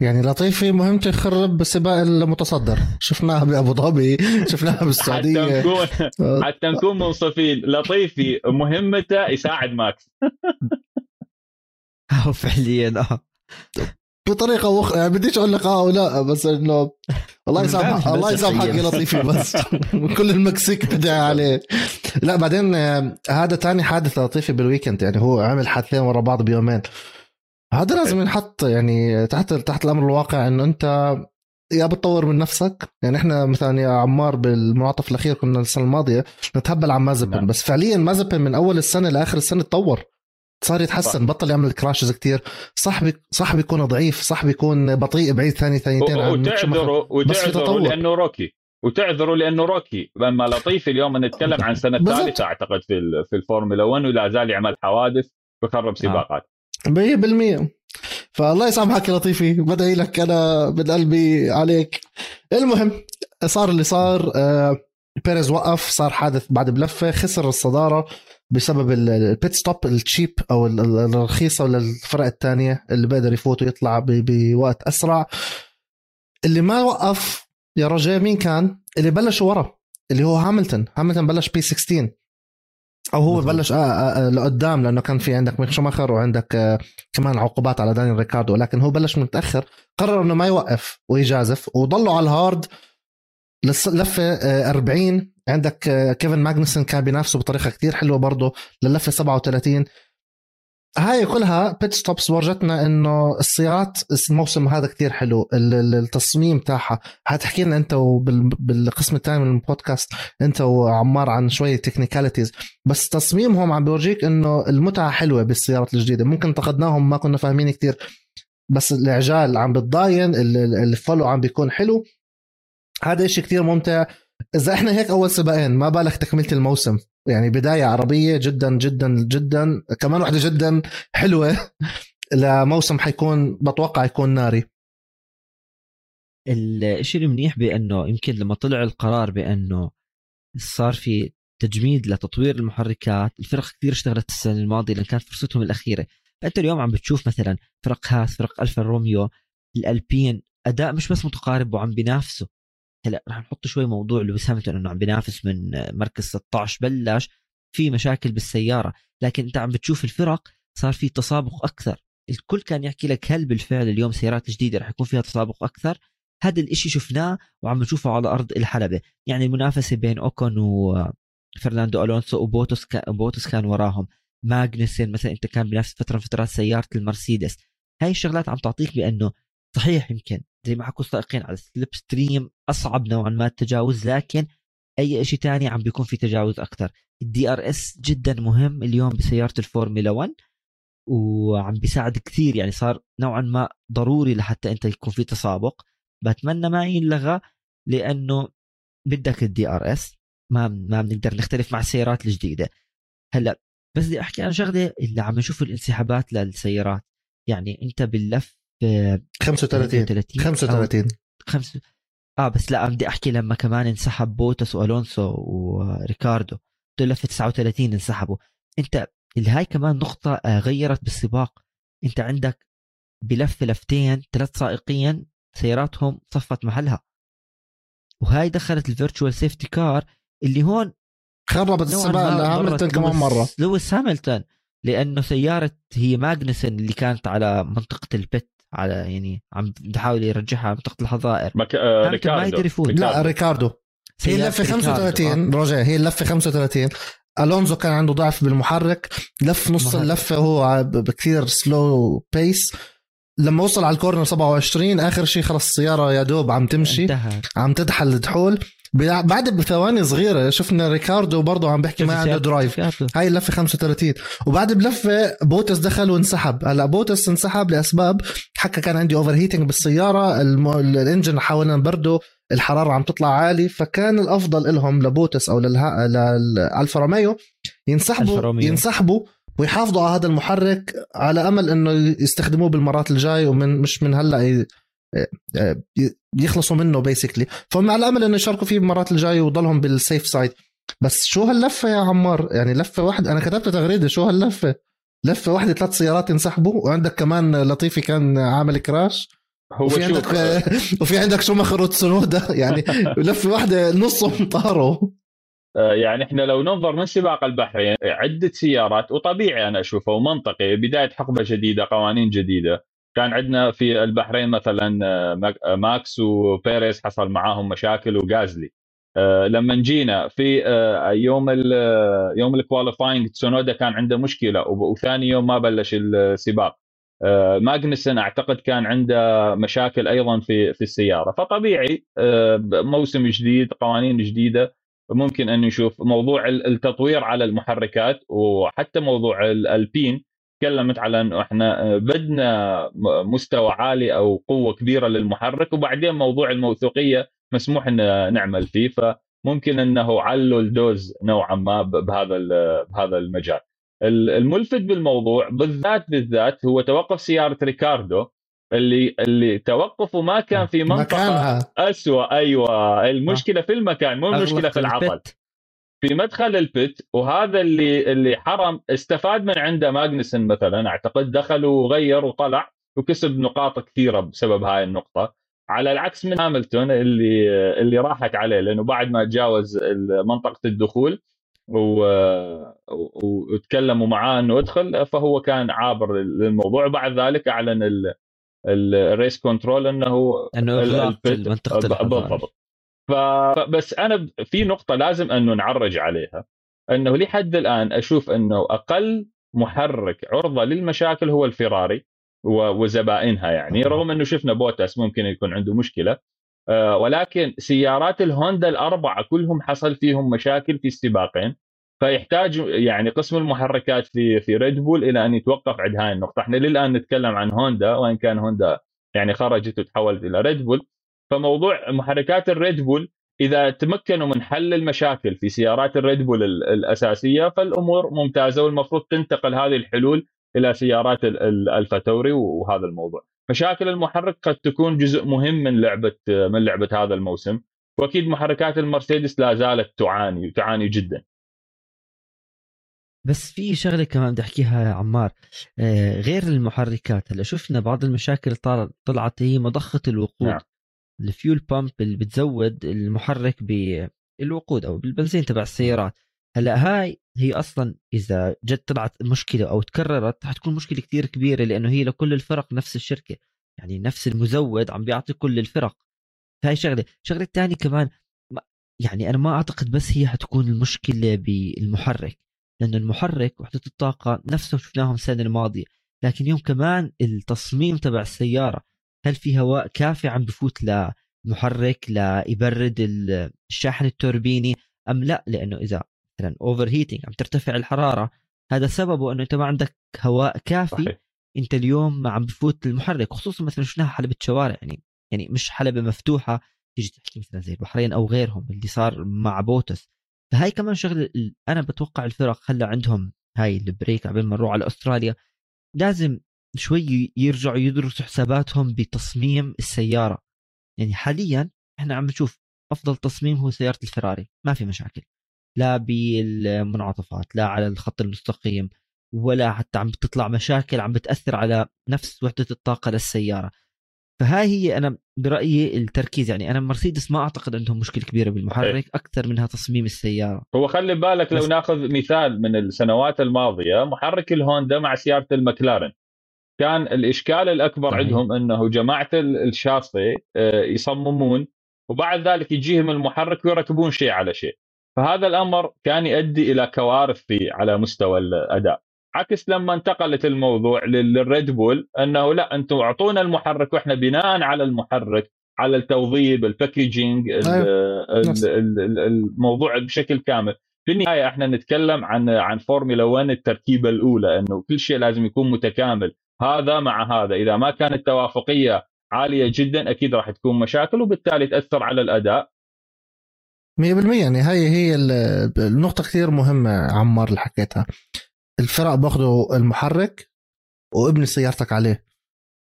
يعني لطيفي مهمته يخرب سباق المتصدر. شفناها بأبو ظبي شفناها حتى بالسعوديه نكون حتى نكون منصفين لطيفي مهمته يساعد ماكس. هو فعليا آه. بطريقة وخ... يعني بديش أقول لك آه ولا بس إنه الله يسامحك الله يسامحك يا لطيفي بس كل المكسيك بدعي عليه. لا بعدين آه، هذا تاني حادث لطيفي بال weekend يعني هو عمل حادثين ورا بعض بيومين. هذا لازم ينحط يعني تحت تحت الأمر الواقع إنه أنت يا بتطور من نفسك. يعني إحنا مثلا يا عمار بالمنعطف الأخير كنا السنة الماضية نتهبل عن مازبن نعم. بس فعليا مازبن من أول السنة لآخر السنة تطور. صار يتحسن صح. بطل يعمل crashes كتير. صح بي... صح بيكون ضعيف صح بيكون بطيء بعيد ثاني ثانيتين عن وتعذروا تطور. لأنه rookie. وتعذروا لأنه rookie. لما لطيفي اليوم نتكلم عن سنة. ثالثة أعتقد في في الفورمولا 1 ولا زال يعمل حوادث ويخرب سباقات. 100% فالله يسامحك يا لطيفي. بدعي لك أنا من قلبي عليك. المهم صار اللي صار. آه، بيريز وقف صار حادث بعد بلفة خسر الصدارة. بسبب ال- ال pit stop ال cheap أو ال- ال- الرخيصة للفرق الثانية اللي بقدر يفوت ويطلع بوقت أسرع. اللي ما وقف يا رجاء مين كان؟ اللي بلشوا ورا اللي هو هاملتون. هاملتون بلش بي 16 أو هو مظبوط. بلش آه آه آه لقدام لأنه كان في عندك ميك شوماخر وعندك آه كمان عقوبات على دانيال ريكاردو. ولكن هو بلش متأخر قرر إنه ما يوقف ويجازف وضلوا على ال hard لفة آه 40 عندك آه، كيفن ماجنسون كان بينافسه بطريقة كتير حلوة برضه للفة 37 هاي كلها pit stops ورجتنا إنه السيارات الموسم هذا كتير حلو. التصميم تاعها. هتحكي لنا أنت بالقسم الثاني من البودكاست أنت وعمار عن شوية technicalities بس تصميمهم عم بيورجيك إنه المتعة حلوة بالسيارات الجديدة. ممكن انتقدناهم ما كنا فاهمين كتير. بس العجال عم بتضاين الفولو عم بيكون حلو. هذا إشي كتير ممتع. إذا إحنا هيك أول سباقين ما بالك تكملة الموسم. يعني بداية عربية جدا جدا جدا. كمان واحدة جدا حلوة. لموسم حيكون بتوقع يكون ناري. الشيء المنيح بأنه يمكن لما طلع القرار بأنه صار في تجميد لتطوير المحركات الفرق كثير اشتغلت السنة الماضية لأن كانت فرصتهم الأخيرة. فانت اليوم عم بتشوف مثلا فرق هاس فرق ألفا روميو الألبين الأداء مش بس متقارب وعم بينافسوا. هلا رح نحط شوي موضوع لويس هاملتون إنه عم بينافس من مركز 16 بلش في مشاكل بالسيارة لكن أنت عم بتشوف الفرق صار في تسابق أكثر. الكل كان يحكي لك هل بالفعل اليوم سيارات جديدة رح يكون فيها تسابق أكثر؟ هذا الإشي شفناه وعم نشوفه على أرض الحلبة. يعني المنافسة بين أوكون وفرناندو ألونسو وبوتوس كان بوتوس كان وراهم. ماجنسن مثلا أنت كان بنفس فترة من فترات سيارة المرسيدس. هاي الشغلات عم تعطيك بأنه صحيح يمكن. زي ما حكوا السائقين على ال slipstream أصعب نوعا ما التجاوز لكن أي شيء تاني عم بيكون في تجاوز أكثر ال DRS جدا مهم اليوم بسيارة الفورمولا 1 وعم بيساعد كثير. يعني صار نوعا ما ضروري لحتى أنت يكون في تسابق. بتمنى ما ينلغى لأنه بدك ال DRS ما ما بنقدر نختلف مع السيارات الجديدة. هلأ بس بدي أحكي عن شغلة اللي عم نشوف الانسحابات للسيارات. يعني أنت باللف 35 35 خمس آه بس لا بدي أحكي لما كمان انسحب بوتس وألونسو وريكاردو. دول لفه 39 انسحبوا. أنت اللي هاي كمان نقطة آه، غيرت بالسباق. أنت عندك بلفه لفتين ثلاث سائقين سياراتهم صفت محلها. وهاي دخلت ال virtual safety car اللي هون خربت السباق لهاملتون كمان مرة. لويس هاملتون لأنه سيارة هي ماجنسن اللي كانت على منطقة ال pit على يعني عم بحاول يرجعها منطقه الحظائر مك... آه ريكاردو. ما يقدر يفوت لا ريكاردو. هي اللفة 35 روجيه هي اللفة 35 ألونزو كان عنده ضعف بالمحرك. لف نص اللفة هو بكثير slow pace لما وصل على ال corner 27 آخر شيء خلص السيارة يا دوب عم تمشي. انتهى. عم تدحل الدحول. بعد بثواني صغيرة شفنا ريكاردو برضه عم بيحكي ما عنده drive هاي اللفة 35 وبعد بلفة بوتس دخل وانسحب. هلا بوتس انسحب لأسباب حكى كان عندي overheating بالسياره ال engine حاولنا نبرده الحرارة عم تطلع عالي فكان الأفضل لهم لبوتس أو للالفا روميو ينسحبوا ينسحبوا ويحافظوا على هذا المحرك على أمل إنه يستخدموه بالمرات الجاي ومن مش من هلأ يخلصوا منه basically فهم على امل إنه يشاركوا فيه بالمرات الجاية ويضلهم بال safe side بس شو هاللفة يا عمار؟ يعني لفة واحدة أنا كتبت تغريدة شو هاللفة؟ لفة واحدة ثلاث سيارات ينسحبوا وعندك كمان لطيفي كان عامل crash. هو وفي عندك وفي عندك شومخر وتسونودا يعني لفة واحدة نصهم طاروا. آه، يعني إحنا لو ننظر من سباق البحرين عدة سيارات وطبيعي أنا اشوفه ومنطقي بداية حقبة جديدة قوانين جديدة. كان عندنا في البحرين مثلا آه، آه، ماكس وبيريز حصل معاهم مشاكل وغازلي. آه، لما جينا في يوم ال يوم ال qualifying تسونودا كان عنده مشكلة وثاني يوم ما بلش السباق. ماجنسن أعتقد كان عنده مشاكل أيضا في في السيارة. فطبيعي موسم جديد قوانين جديدة ممكن أن نشوف موضوع التطوير على المحركات وحتى موضوع الالبين تكلمت على إنه إحنا آه، بدنا مستوى عالي أو قوة كبيرة للمحرك وبعدين موضوع الموثوقية مسموح إن نعمل فيه فممكن إنه علوا ال dose نوعا ما بهذا بهذا المجال. الملفت بالموضوع بالذات بالذات هو توقف سيارة ريكاردو اللي اللي توقفه ما كان في منطقة مكانها. اسوء أيوه المشكلة في المكان مو المشكلة في العطل في مدخل البت وهذا اللي اللي حرم استفاد من عنده ماجنسن مثلا أعتقد دخل وغير وطلع وكسب نقاط كثيرة بسبب هاي النقطة. على العكس من هاملتون اللي اللي راحت عليه لأنه بعد ما تجاوز منطقة الدخول و... وتكلموا معاه إنه ادخل فهو كان عابر للموضوع. وبعد ذلك أعلن ال race control إنه إنه ال pit منطقة بالضبط. فبس أنا في نقطة لازم أنه نعرج عليها أنه لحد الآن أشوف أنه أقل محرك عرضة للمشاكل هو الفيراري وزبائنها يعني رغم أنه شفنا بوتاس ممكن يكون عنده مشكلة آه، ولكن سيارات الهوندا الأربعة كلهم حصل فيهم مشاكل في السباقين فيحتاج يعني قسم المحركات في في ريد بول إلى أن يتوقف عند هاي النقطة، إحنا للآن نتكلم عن هوندا وإن كان هوندا يعني خرجت وتحولت إلى ريد بول فموضوع محركات الريد بول إذا تمكنوا من حل المشاكل في سيارات الريد بول الأساسية فالأمور ممتازة والمفروض تنتقل هذه الحلول إلى سيارات الالفا توري وهذا الموضوع. مشاكل المحرك قد تكون جزء مهم من لعبة من لعبة هذا الموسم وأكيد محركات المرسيدس لا زالت تعاني وتعاني جدا. بس في شغلة كمان بدي أحكيها يا عمار آه، غير المحركات هلأ شفنا بعض المشاكل طلعت هي مضخة الوقود نعم. ال fuel pump اللي بتزود المحرك بالوقود أو بالبنزين تبع السيارات. هلأ هاي هي أصلا إذا جد طلعت مشكلة أو تكررت حتكون مشكلة كثير كبيرة لأنه هي لكل الفرق نفس الشركة. يعني نفس المزود عم بيعطي كل الفرق. هاي شغلة. الشغله الثانية كمان يعني أنا ما أعتقد بس هي حتكون المشكلة بالمحرك لأنه المحرك وحدة الطاقة نفسه شفناهم السنة الماضية. لكن يوم كمان التصميم تبع السيارة هل في هواء كافي عم بفوت لمحرك ليبرد الشاحن التوربيني أم لا؟ لأنه إذا مثلا overheating عم ترتفع الحرارة هذا سببه إنه أنت ما عندك هواء كافي صحيح. أنت اليوم عم بفوت المحرك خصوصا مثلا شفناها حلبة شوارع يعني يعني مش حلبة مفتوحة تيجي تحكي مثلا زي البحرين أو غيرهم اللي صار مع بوتس. فهاي كمان شغلة أنا بتوقع الفرق هلأ عندهم هاي البريك قبل ما نروح على أستراليا. لازم شوي يرجعوا يدرسوا حساباتهم بتصميم السيارة. يعني حاليا إحنا عم نشوف أفضل تصميم هو سيارة الفراري ما في مشاكل. لا بالمنعطفات لا على الخط المستقيم ولا حتى عم بتطلع مشاكل عم بتأثر على نفس وحدة الطاقة للسيارة. فهاي هي أنا برأيي التركيز. يعني أنا مرسيدس ما أعتقد عندهم مشكلة كبيرة بالمحرك أكثر منها تصميم السيارة. هو خلي بالك لو ناخذ مثال من السنوات الماضية محرك الهوندا مع سيارة المكلارن كان الإشكال الأكبر صحيح. عندهم أنه جماعة الشاصي آه، يصممون وبعد ذلك يجيهم المحرك ويركبون شيء على شيء. فهذا الأمر كان يؤدي إلى كوارث في على مستوى الأداء. عكس لما انتقلت الموضوع للريد بول أنه لا أنتم أعطونا المحرك وإحنا بناء على المحرك على التوظيف ال packaging. الموضوع بشكل كامل. في النهاية إحنا نتكلم عن عن فورمولا 1 التركيبة الأولى إنه كل شيء لازم يكون متكامل. هذا مع هذا. إذا ما كانت توافقية عالية جدا أكيد راح تكون مشاكل وبالتالي تأثر على الأداء. 100% يعني هاي هي النقطة كثير مهمة عمار اللي حكيتها. الفرق باخذوا المحرك وابني سيارتك عليه.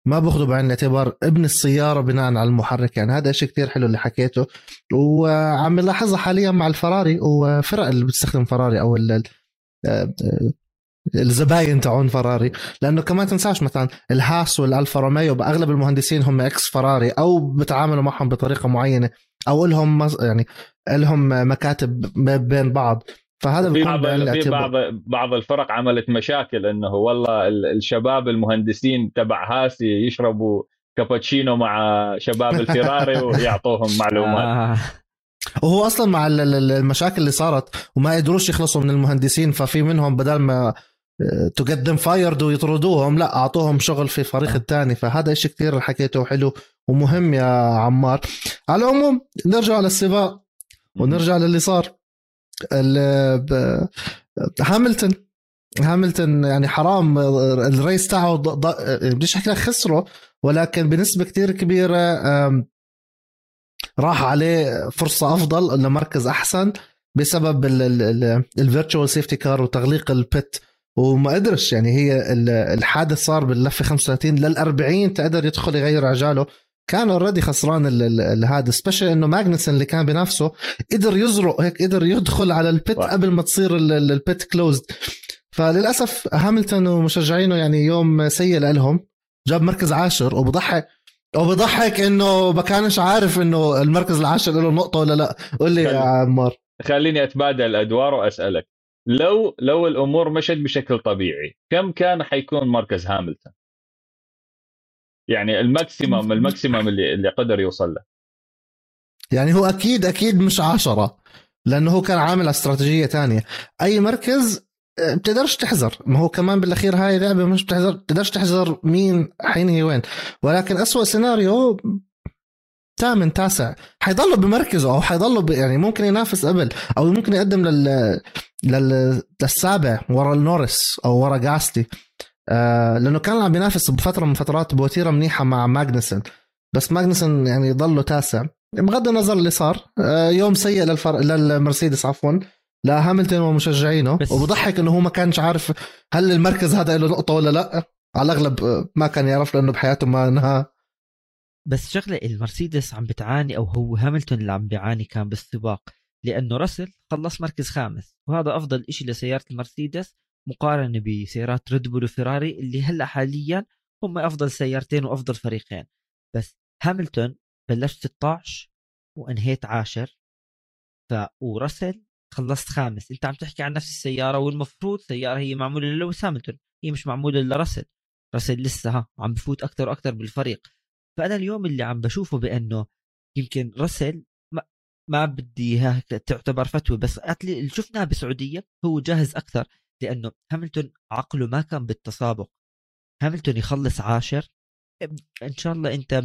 ما باخذوا بعين الاعتبار ابن السيارة بناء على المحرك. يعني هذا شيء كثير حلو اللي حكيته. وعم نلاحظها حاليا مع الفراري وفرق اللي بتستخدم فراري أو الزباين تاعون فراري. لأنه كمان تنساش مثلا الهاس والألفا روميو بأغلب المهندسين هم ex فراري أو بتعاملوا معهم بطريقة معينة أو لهم يعني لهم مكاتب بين بعض. فهذا في بعض في بعض بعض الفرق عملت مشاكل إنه والله الشباب المهندسين تبع هاسي يشربوا كابتشينو مع شباب الفيراري ويعطوهم معلومات. آه. وهو أصلا مع المشاكل اللي صارت وما قدروش يخلصوا من المهندسين ففي منهم بدل ما تقدم فايرد ويطردوهم. لا أعطوهم شغل في الفريق الثاني. فهذا شيء كثير حكيته حلو ومهم يا عمار. على العموم نرجع للسباق ونرجع للي صار. هاملتون هاملتون يعني حرام ال race تاعه بديش أحكي لك خسره ولكن بنسبة كتير كبيرة راح عليه فرصة أفضل لمركز أحسن بسبب ال virtual safety car وتغليق ال pit وما قدرش يعني هي الحادث صار باللفة 35 لل 40 تقدر يدخل يغير عجاله كان already خسران هذا special إنه ماجنسون اللي كان بنفسه قدر يزرق هيك قدر يدخل على ال pit قبل ما تصير ال pit closed فللأسف هاملتون ومشجعينه يعني يوم سيء لهم جاب مركز عاشر وبضحك وبضحك إنه ما كانش عارف إنه المركز العاشر له نقطة ولا لا. قول لي يا عمار. خليني أتبادل الأدوار وأسألك. لو لو الأمور مشت بشكل طبيعي كم كان حيكون مركز هاملتون؟ يعني ال maximum ال maximum اللي اللي قدر يوصل له. يعني هو أكيد أكيد مش عشرة لأنه هو كان عامل استراتيجية تانية. أي مركز آه، بتقدرش تحذر. ما هو كمان بالأخير هاي لعبة مش بتحذر. بتقدرش تحذر مين حينهي وين. ولكن أسوأ سيناريو ثامن تاسع. حيضلوا بمركزه أو حيضلوا ب... يعني ممكن ينافس قبل أو ممكن يقدم لل... لل... للسابع ورا النورس أو ورا. آه لأنه كان عم بينافس بفترة من فترات بوتيرة منيحة مع ماجنسون بس ماجنسون يعني ضله تاسع. بغض النظر اللي صار آه يوم سيء للفر... للمرسيدس عفوا لهاملتون ومشجعينه. بس... وبضحك إنه هو ما كانش عارف هل المركز هذا له نقطة ولا لأ. على الأغلب ما كان يعرف لأنه بحياته ما انهى. بس شغلة المرسيدس عم بتعاني أو هو هاملتون اللي عم بيعاني كان بالسباق لأنه راسل خلص مركز خامس وهذا أفضل شيء لسيارة المرسيدس مقارنة بسيارات ريد بول وفيراري اللي هلأ حاليا هم أفضل سيارتين وأفضل فريقين. بس هاملتون بلشت 16 وانهيت عاشر ف وراسل خلصت خامس. أنت عم تحكي عن نفس السيارة والمفروض سيارة هي معمولة للويس هاملتون هي مش معمولة لراسل. راسل لسه ها عم بفوت أكثر وأكثر بالفريق. فأنا اليوم اللي عم بشوفه بأنه يمكن راسل ما, بدي تعتبر فتوى بس اللي شفناه بالسعوديه هو جاهز أكثر لأنه هاملتون عقله ما كان بالتسابق. هاملتون يخلص عاشر إن شاء الله أنت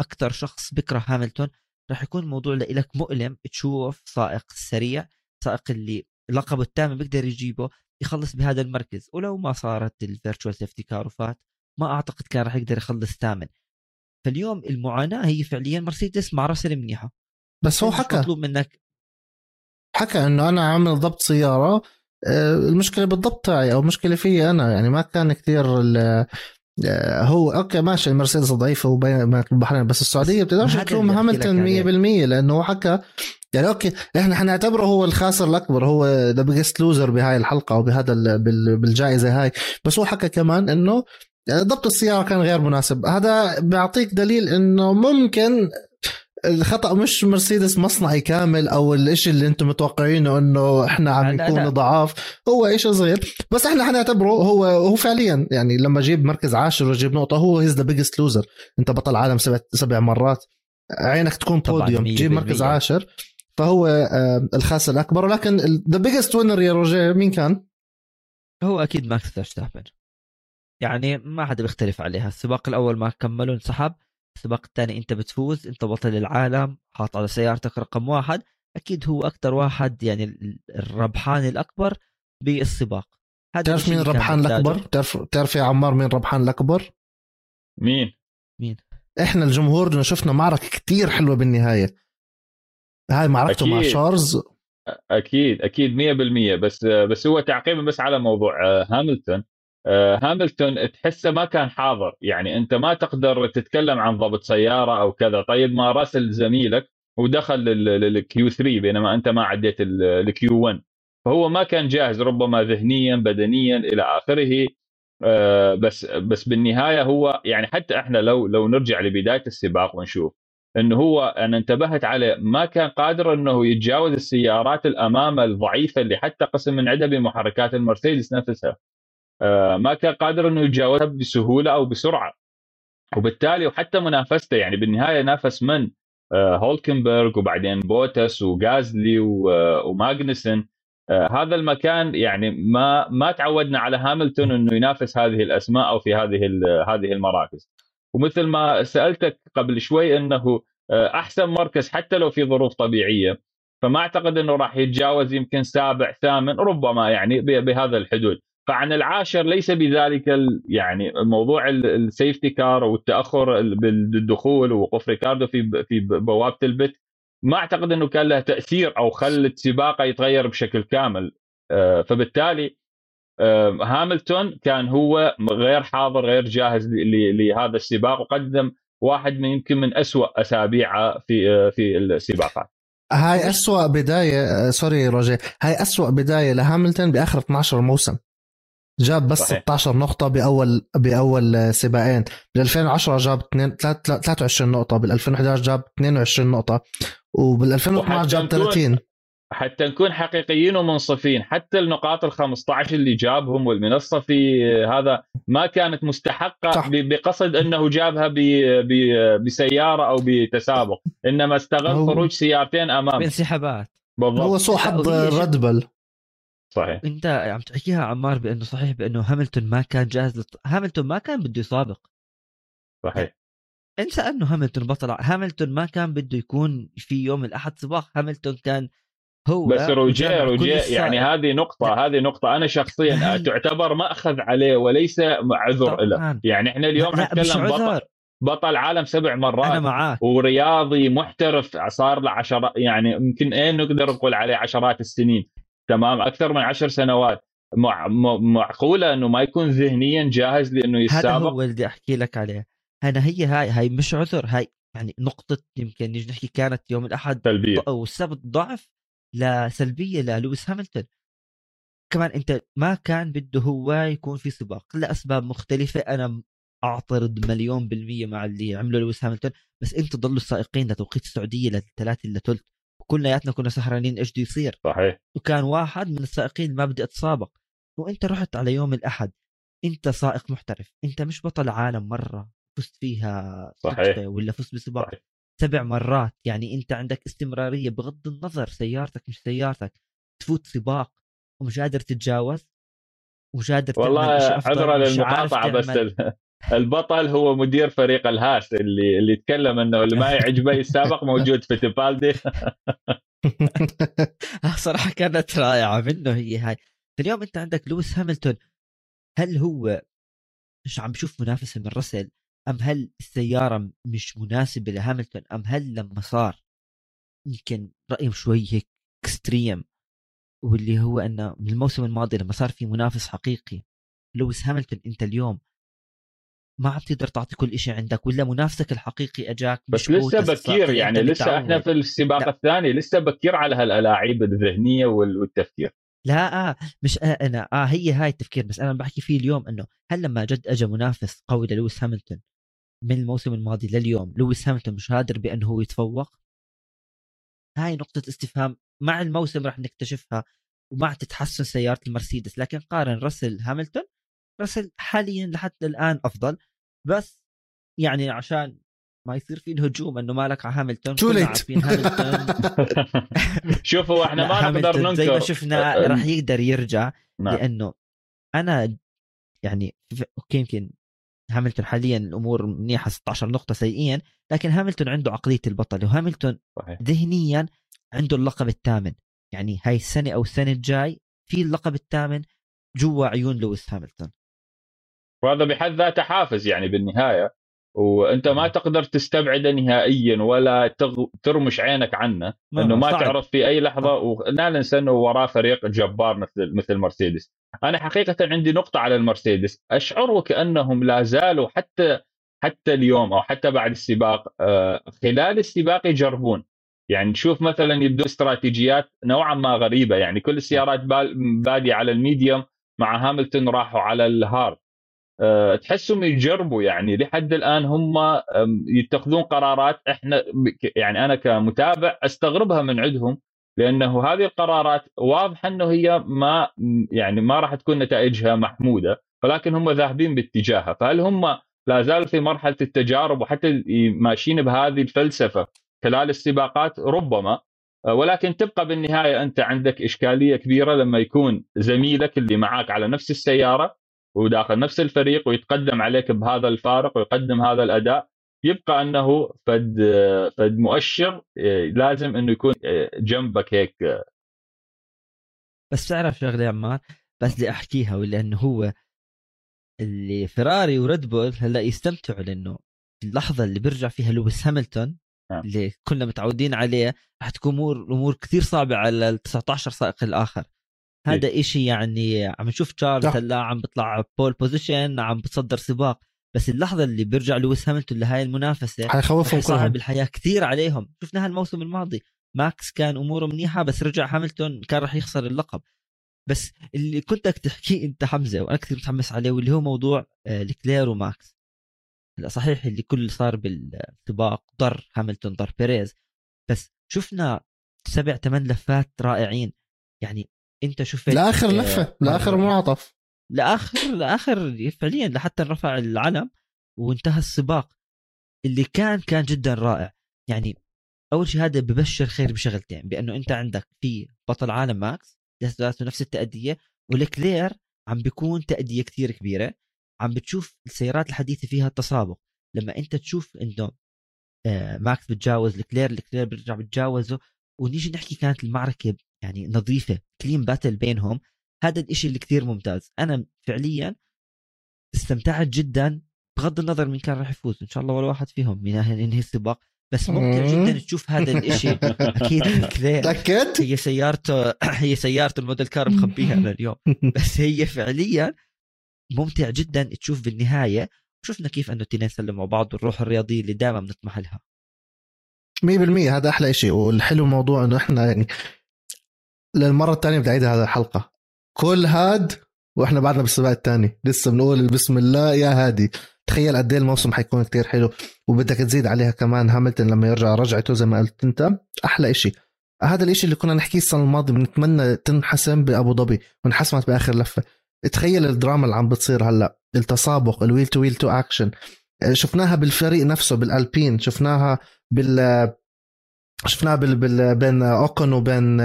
أكثر شخص بكره هاملتون راح يكون الموضوع لك مؤلم تشوف سائق سريع سائق اللي لقبه الثامن بيقدر يجيبه يخلص بهذا المركز. ولو ما صارت ال virtual safety car وفات ما أعتقد كان راح يقدر يخلص ثامن. فاليوم المعاناة هي فعليا مرسيدس مع راسل منيحة. بس هو حكى. مطلوب منك. حكى إنه أنا عامل ضبط سيارة آه، المشكلة بالضبط تاعي أو المشكلة في أنا يعني ما كان كثير آه، هو okay ماشي المرسيدس ضعيفه وبين البحرين بس السعودية بتقدرش تلوم هاملتون 100% لأنه هو حكى يعني okay إحنا حنعتبره هو الخاسر الأكبر هو the biggest loser بهاي الحلقة أو بهذا بالجائزة هاي. بس هو حكى كمان إنه يعني ضبط السيارة كان غير مناسب. هذا بيعطيك دليل إنه ممكن الخطأ مش مرسيدس مصنعي كامل أو الإشي اللي أنتم متوقعينه إنه إحنا عم نكون ضعاف. هو إشي صغير. بس إحنا حنعتبره هو هو فعليا يعني لما جيب مركز عاشر وجيب نقطة هو he's the biggest loser أنت بطل عالم سبع سبع مرات. عينك تكون بوديوم تجيب مركز عاشر. فهو آه، الخاسر الأكبر. ولكن the biggest winner يا روجيه مين كان؟ هو أكيد ماكس فيرستابن يعني ما حدا بيختلف عليها. السباق الأول ما كملوا انسحب. السباق الثاني أنت بتفوز أنت بطل العالم حاط على سيارتك رقم واحد. أكيد هو أكثر واحد يعني الربحان الأكبر بالسباق. هذا تعرف مين الربحان الأكبر؟ تعرف تعرف يا عمار مين الربحان الأكبر؟ مين؟ مين؟ إحنا الجمهور شفنا معركة كتير حلوة بالنهاية. هاي معركته مع شارز أكيد أكيد 100% بس بس هو تعقيبا بس على موضوع آه، هاملتون. هاملتون تحسه ما كان حاضر. يعني أنت ما تقدر تتكلم عن ضبط سيارة أو كذا. طيب ما راسل زميلك ودخل لل Q 3 بينما أنت ما عديت ال Q 1 فهو ما كان جاهز ربما ذهنيا بدنيا إلى آخره. آه، بس بس بالنهاية هو يعني حتى إحنا لو لو نرجع لبداية السباق ونشوف إنه هو أنا انتبهت عليه ما كان قادر إنه يتجاوز السيارات الامامه الضعيفة اللي حتى قسم من عندها بمحركات المرسيدس نفسها. آه، ما كان قادر إنه يتجاوزها بسهولة أو بسرعة. وبالتالي وحتى منافسته يعني بالنهاية نافس من آه، هولكنبرغ وبعدين بوتس وغازلي آه، وماغنسن. هذا المكان يعني ما ما تعودنا على هاملتون إنه ينافس هذه الأسماء أو في هذه هذه المراكز. ومثل ما سألتك قبل شوي إنه أحسن مركز حتى لو في ظروف طبيعية فما أعتقد إنه راح يتجاوز يمكن سابع ثامن ربما يعني بهذا الحدود. فعن العاشر ليس بذلك يعني موضوع ال safety car والتاخر بالدخول ووقوف ريكاردو في في بوابة ال pit ما أعتقد إنه كان له تأثير أو خلت سباقه يتغير بشكل كامل. آه، فبالتالي آه، هاملتون كان هو غير حاضر غير جاهز لهذا السباق وقدم واحد من يمكن من أسوأ أسابيعه في آه، في السباقات. هاي أسوأ بداية sorry روجي. هاي أسوأ بداية لهاملتون بآخر 12 موسم. جاب بس صحيح. 16 نقطة بأول بأول سباقين. بال 2010 جاب 2 23 نقطة. بال 2011 جاب 22 نقطة. وبال 2012 جاب 30 حتى نكون حقيقيين ومنصفين. حتى النقاط ال 15 اللي جابهم والمنصه في هذا ما كانت مستحقة صح. بقصد أنه جابها ب- ب- بسيارة أو بتسابق. إنما استغل هو- خروج سيارتين امامه بانسحابات هو بالضبط. سوء حظ لا، وهي شيء- ريد بل صحيح. انت عم تحكيها عمار بأنه صحيح بأنه هاملتون ما كان جاهز لط... هاملتون ما كان بده يسابق صحيح. انسى أنه هاملتون بطل هاملتون ما كان بده يكون في يوم الأحد سباق هاملتون كان هو بس روجية روجية. يعني هذه نقطة هذه نقطة أنا شخصيا تعتبر مأخذ عليه وليس عذر له. يعني إحنا اليوم نتكلم بطل, بطل عالم سبع مرات معاك. ورياضي محترف صار له عشرات يعني يمكن إيه نقدر نقول عليه عشرات السنين. تمام أكثر من عشر سنوات. مع معقولة إنه ما يكون ذهنيا جاهز لإنه هذا يتسابق؟ هو اللي أحكي لك عليه. أنا هي هاي هاي مش عذر هاي يعني نقطة يمكن نيجي نحكي كانت يوم الأحد سلبية. أو السبت ضعف لسلبية للويس هاملتون. كمان أنت ما كان بده هو يكون في سباق لأسباب مختلفة. أنا أعترض مليون بالمية مع اللي عمله لويس هاملتون بس أنتوا ضلوا السائقين لتوقيت السعودية للثلاثة إلا ثلث وكلياتنا كنا سهرانين إيش بده يصير؟ صحيح. وكان واحد من السائقين ما بدي أتسابق وأنت رحت على يوم الأحد. أنت سائق محترف. أنت مش بطل عالم مرة فزت فيها صحيح. ولا فزت بسباق صحيح. سبع مرات. يعني أنت عندك استمرارية بغض النظر سيارتك مش سيارتك. تفوت سباق ومش قادر تتجاوز. ومش قادر والله عذرا للمقاطعة بس البطل هو مدير فريق الهاس اللي اللي يتكلم إنه اللي ما يعجبه يتسابق موجود فيتيبالدي. صراحة كانت رائعة منه هي هاي. اليوم أنت عندك لويس هاملتون هل هو مش عم بشوف منافسة من رسل أم هل السيارة مش مناسبة لهاملتون؟ أم هل لما صار يمكن رايهم شوي هيك extreme واللي هو إنه من الموسم الماضي لما صار في منافس حقيقي لويس هاملتون أنت اليوم ما عم تقدر تعطي كل شيء عندك ولا منافسك الحقيقي أجاك بس لسه بكير يعني أنت لسه إحنا. في السباق لا. الثاني لسه بكير على هالالاعيب الذهنية وال- والتفكير لا آه مش آه أنا آه هي هاي التفكير بس أنا بحكي فيه اليوم إنه هل لما جد اجى منافس قوي للويس هاملتون من الموسم الماضي لليوم لويس هاملتون مش قادر بأنه هو يتفوق هاي نقطة استفهام مع الموسم راح نكتشفها ومع تتحسن سيارة المرسيدس لكن قارن راسل هاملتون راسل حاليا لحتى الآن أفضل. بس يعني عشان ما يصير في الهجوم إنه مالك على هاملتون. عارفين هاملتون. شوفوا إحنا لا، ما نقدر هاملتون زي ما ننكر. شفنا أه، راح يقدر يرجع نعم. لأنه أنا يعني أوكي يمكن هاملتون حاليا الأمور منيحة 16 نقطة سيئين لكن هاملتون عنده عقلية البطل وهاملتون صحيح. ذهنيا عنده اللقب الثامن. يعني هاي السنة أو السنة الجاي في اللقب الثامن جوا عيون لويس هاملتون. وهذا بحد ذاته حافز يعني بالنهاية. وأنت ما تقدر تستبعده نهائيا ولا تغ... ترمش عينك عنه إنه ما صعب. تعرف في أي لحظة ولا ننسى إنه وراه فريق جبار مثل مثل مرسيدس. أنا حقيقة عندي نقطة على المرسيدس. أشعر وكانهم لا زالوا حتى حتى اليوم أو حتى بعد السباق آه، خلال السباق يجربون. يعني نشوف مثلا يبدو استراتيجيات نوعا ما غريبة. يعني كل السيارات بال- بادية على الميديوم مع هاملتون راحوا على الهارد. تحسهم يجربوا يعني. لحد الآن هم يتخذون قرارات إحنا يعني أنا كمتابع أستغربها من عندهم لأنه هذه القرارات واضحه أنه هي ما يعني ما راح تكون نتائجها محمودة ولكن هم ذاهبين باتجاهها. فهل هم لا زالوا في مرحلة التجارب وحتى ماشيين بهذه الفلسفة خلال السباقات؟ ربما. أه، ولكن تبقى بالنهاية أنت عندك إشكالية كبيرة لما يكون زميلك اللي معك على نفس السيارة وداخل نفس الفريق ويتقدم عليك بهذا الفارق ويقدم هذا الأداء يبقى أنه فد فد مؤشر آه، لازم إنه يكون آه، جنبك هيك. بس تعرف شغله يا عمار؟ بس اللي أحكيها واللي انه هو اللي فيراري وريد بول هلأ يستمتعوا لأنه اللحظة اللي بيرجع فيها لويس هاملتون نعم. اللي كنا متعودين عليه رح تكون امور امور كثير صعبة على ال 19 سائق الآخر. هذا إشي يعني عم نشوف تشارلز. هلا عم بيطلع pole position عم بتصدر سباق. بس اللحظة اللي بيرجع لويس هاملتون لهاي المنافسة رح حيخوفهم يصعب كلهم. الحياة كثير عليهم. شفناها الموسم الماضي ماكس كان أموره منيحة بس رجع هاملتون كان راح يخسر اللقب. بس اللي كنت بدك تحكيه أنت حمزة وأنا كثير متحمس عليه واللي هو موضوع آه، لكلير وماكس. هلا صحيح اللي كل صار بالسباق ضر هاملتون ضر بيريز. بس شفنا سبع ثمان لفات رائعين. يعني انت شفت لآخر آه، لفة لآخر منعطف لآخر لآخر فعليا لحتى رفع العلم وانتهى السباق اللي كان كان جدا رائع. يعني أول شيء هذا ببشر خير بشغلتين بأنه أنت عندك في بطل عالم ماكس ذاته نفس التأدية ولكلير عم بيكون تأدية كثير كبيرة. عم بتشوف السيارات الحديثة فيها التسابق. لما أنت تشوف إنه آه، ماكس بتجاوز لكلير لكلير بيرجع بتجاوزه ونيجي نحكي كانت المعركة يعني نظيفة clean battle بينهم. هذا الإشي اللي كثير ممتاز. أنا فعليا استمتعت جدا بغض النظر مين كان راح يفوز إن شاء الله ولا واحد فيهم من ينهي السباق. بس ممتع مم. جدا تشوف هذا الإشي. أكيد كلير تأكد؟ هي سيارته هي سيارته ال model car مخبيها أنا اليوم. بس هي فعليا ممتع جدا تشوف بالنهاية. شفنا كيف إنه التنين سلموا بعض والروح الرياضية اللي دائما بنطمح لها. 100% هذا أحلى شيء والحلو موضوع إنه إحنا يعني للمرة الثانية بدي أعيد هذا الحلقة. كل هاد وإحنا بعدنا بالسباق الثاني لسه بنقول بسم الله يا هادي. تخيل قد إيه الموسم حيكون كتير حلو. وبدك تزيد عليها كمان. هاملتون لما يرجع رجعته زي ما قلت أنت. أحلى إشي. هذا الإشي اللي كنا نحكيه السنة الماضية. بنتمنى تنحسم بأبو ظبي وانحسمت بآخر لفة. تخيل الدراما اللي عم بتصير هلأ. التسابق ال wheel to wheel to action. شفناها بالفريق نفسه بالألبين. شفناها بال شفناها بال... بال... بين أوكون وبين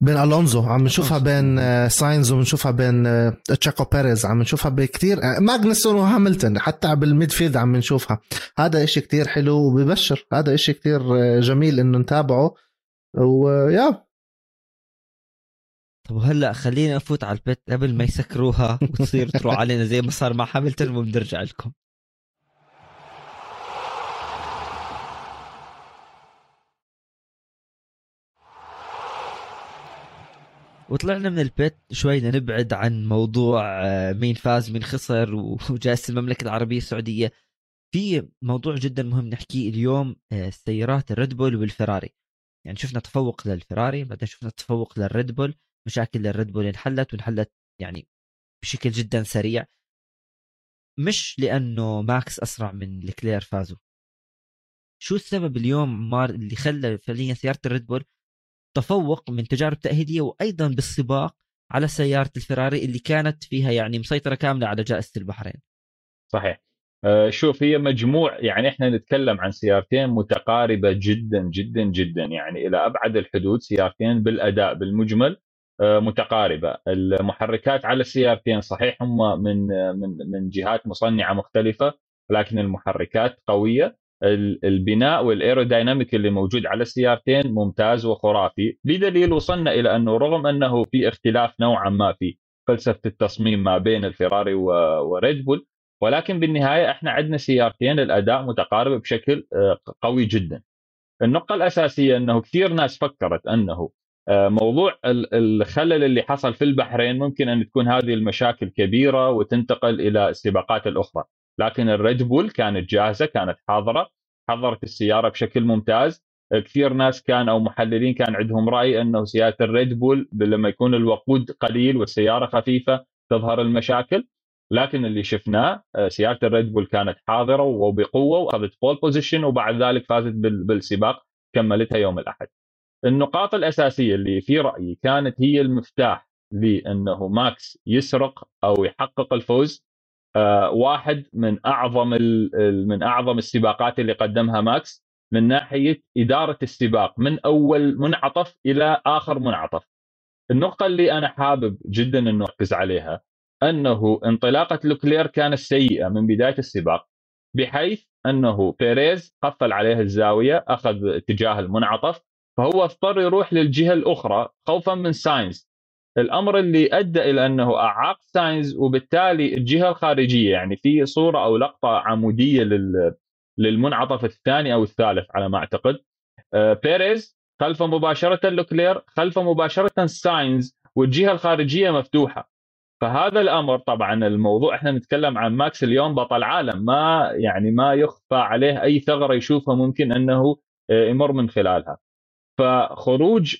بين ألونزو عم نشوفها بين ساينز وبنشوفها بين تشاكو بيريز عم نشوفها بكثير ماجنسون وهاملتون حتى بال midfield عم نشوفها. هذا إشي كتير حلو وببشر هذا إشي كتير جميل إنه نتابعه. ويا طب هلأ خلينا نفوت على البيت قبل ما يسكروها وتصير تروح علينا زي ما صار مع هاملتون وبنرجع لكم. وطلعنا من البيت شوي نبعد عن موضوع آه، مين فاز مين خسر وجائزة المملكة العربية السعودية. في موضوع جدا مهم نحكيه اليوم آه، سيارات الريد بول والفراري. يعني شفنا تفوق للفراري بعدين شفنا تفوق للريد بول. مشاكل للريد بول انحلت وانحلت يعني بشكل جدا سريع. مش لأنه ماكس أسرع من لكلير فازوا. شو السبب اليوم مار اللي خلى فعليا سيارة الريد بول تفوق من تجارب تأهيلية وأيضا بالسباق على سيارة الفراري اللي كانت فيها يعني مسيطرة كاملة على جائزة البحرين. صحيح. آه، شوف هي مجموع يعني إحنا نتكلم عن سيارتين متقاربة جدا جدا جدا يعني إلى أبعد الحدود سيارتين بالأداء بالمجمل آه، متقاربة. المحركات على السيارتين صحيح هم من من من جهات مصنعة مختلفة لكن المحركات قوية. البناء وال aerodynamic اللي موجود على السيارتين ممتاز وخرافي بدليل وصلنا إلى أنه رغم أنه في اختلاف نوعا ما في فلسفة التصميم ما بين الفيراري وريد بول ولكن بالنهاية إحنا عندنا سيارتين الأداء متقارب بشكل آه، قوي جدا. النقطة الأساسية أنه كثير ناس فكرت أنه آه، موضوع الخلل اللي حصل في البحرين ممكن أن تكون هذه المشاكل كبيرة وتنتقل إلى السباقات الأخرى، لكن الريد بول كانت جاهزة كانت حاضرة حضرت السيارة بشكل ممتاز. كثير ناس كان أو محللين كان عندهم رأي أنه سيارة الريد بول لما يكون الوقود قليل والسيارة خفيفة تظهر المشاكل. لكن اللي شفناه آه، سيارة الريد بول كانت حاضرة وبقوة وأخذت pole position وبعد ذلك فازت بالسباق كملتها يوم الأحد. النقاط الأساسية اللي في رأيي كانت هي المفتاح لأنه ماكس يسرق أو يحقق الفوز. واحد من أعظم من أعظم السباقات اللي قدمها ماكس من ناحية إدارة السباق من أول منعطف إلى آخر منعطف. النقطة اللي أنا حابب جدا إنه أركز عليها أنه انطلاقة لوكلير كانت سيئة من بداية السباق بحيث أنه بيريز قفل عليه الزاوية أخذ اتجاه المنعطف فهو اضطر يروح للجهة الأخرى خوفا من ساينز الأمر اللي أدى إلى أنه أعاق ساينز وبالتالي الجهة الخارجية يعني في صورة أو لقطة عمودية لل للمنعطف الثاني أو الثالث على ما أعتقد. آه، بيريز خلفه مباشرة لوكلير خلفه مباشرة ساينز والجهة الخارجية مفتوحة. فهذا الأمر طبعا الموضوع إحنا نتكلم عن ماكس اليوم بطل عالم ما يعني ما يخفى عليه أي ثغرة يشوفها ممكن أنه آه، يمر من خلالها. فخروج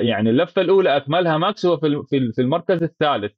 يعني اللفة الأولى أكملها ماكس هو في المركز الثالث.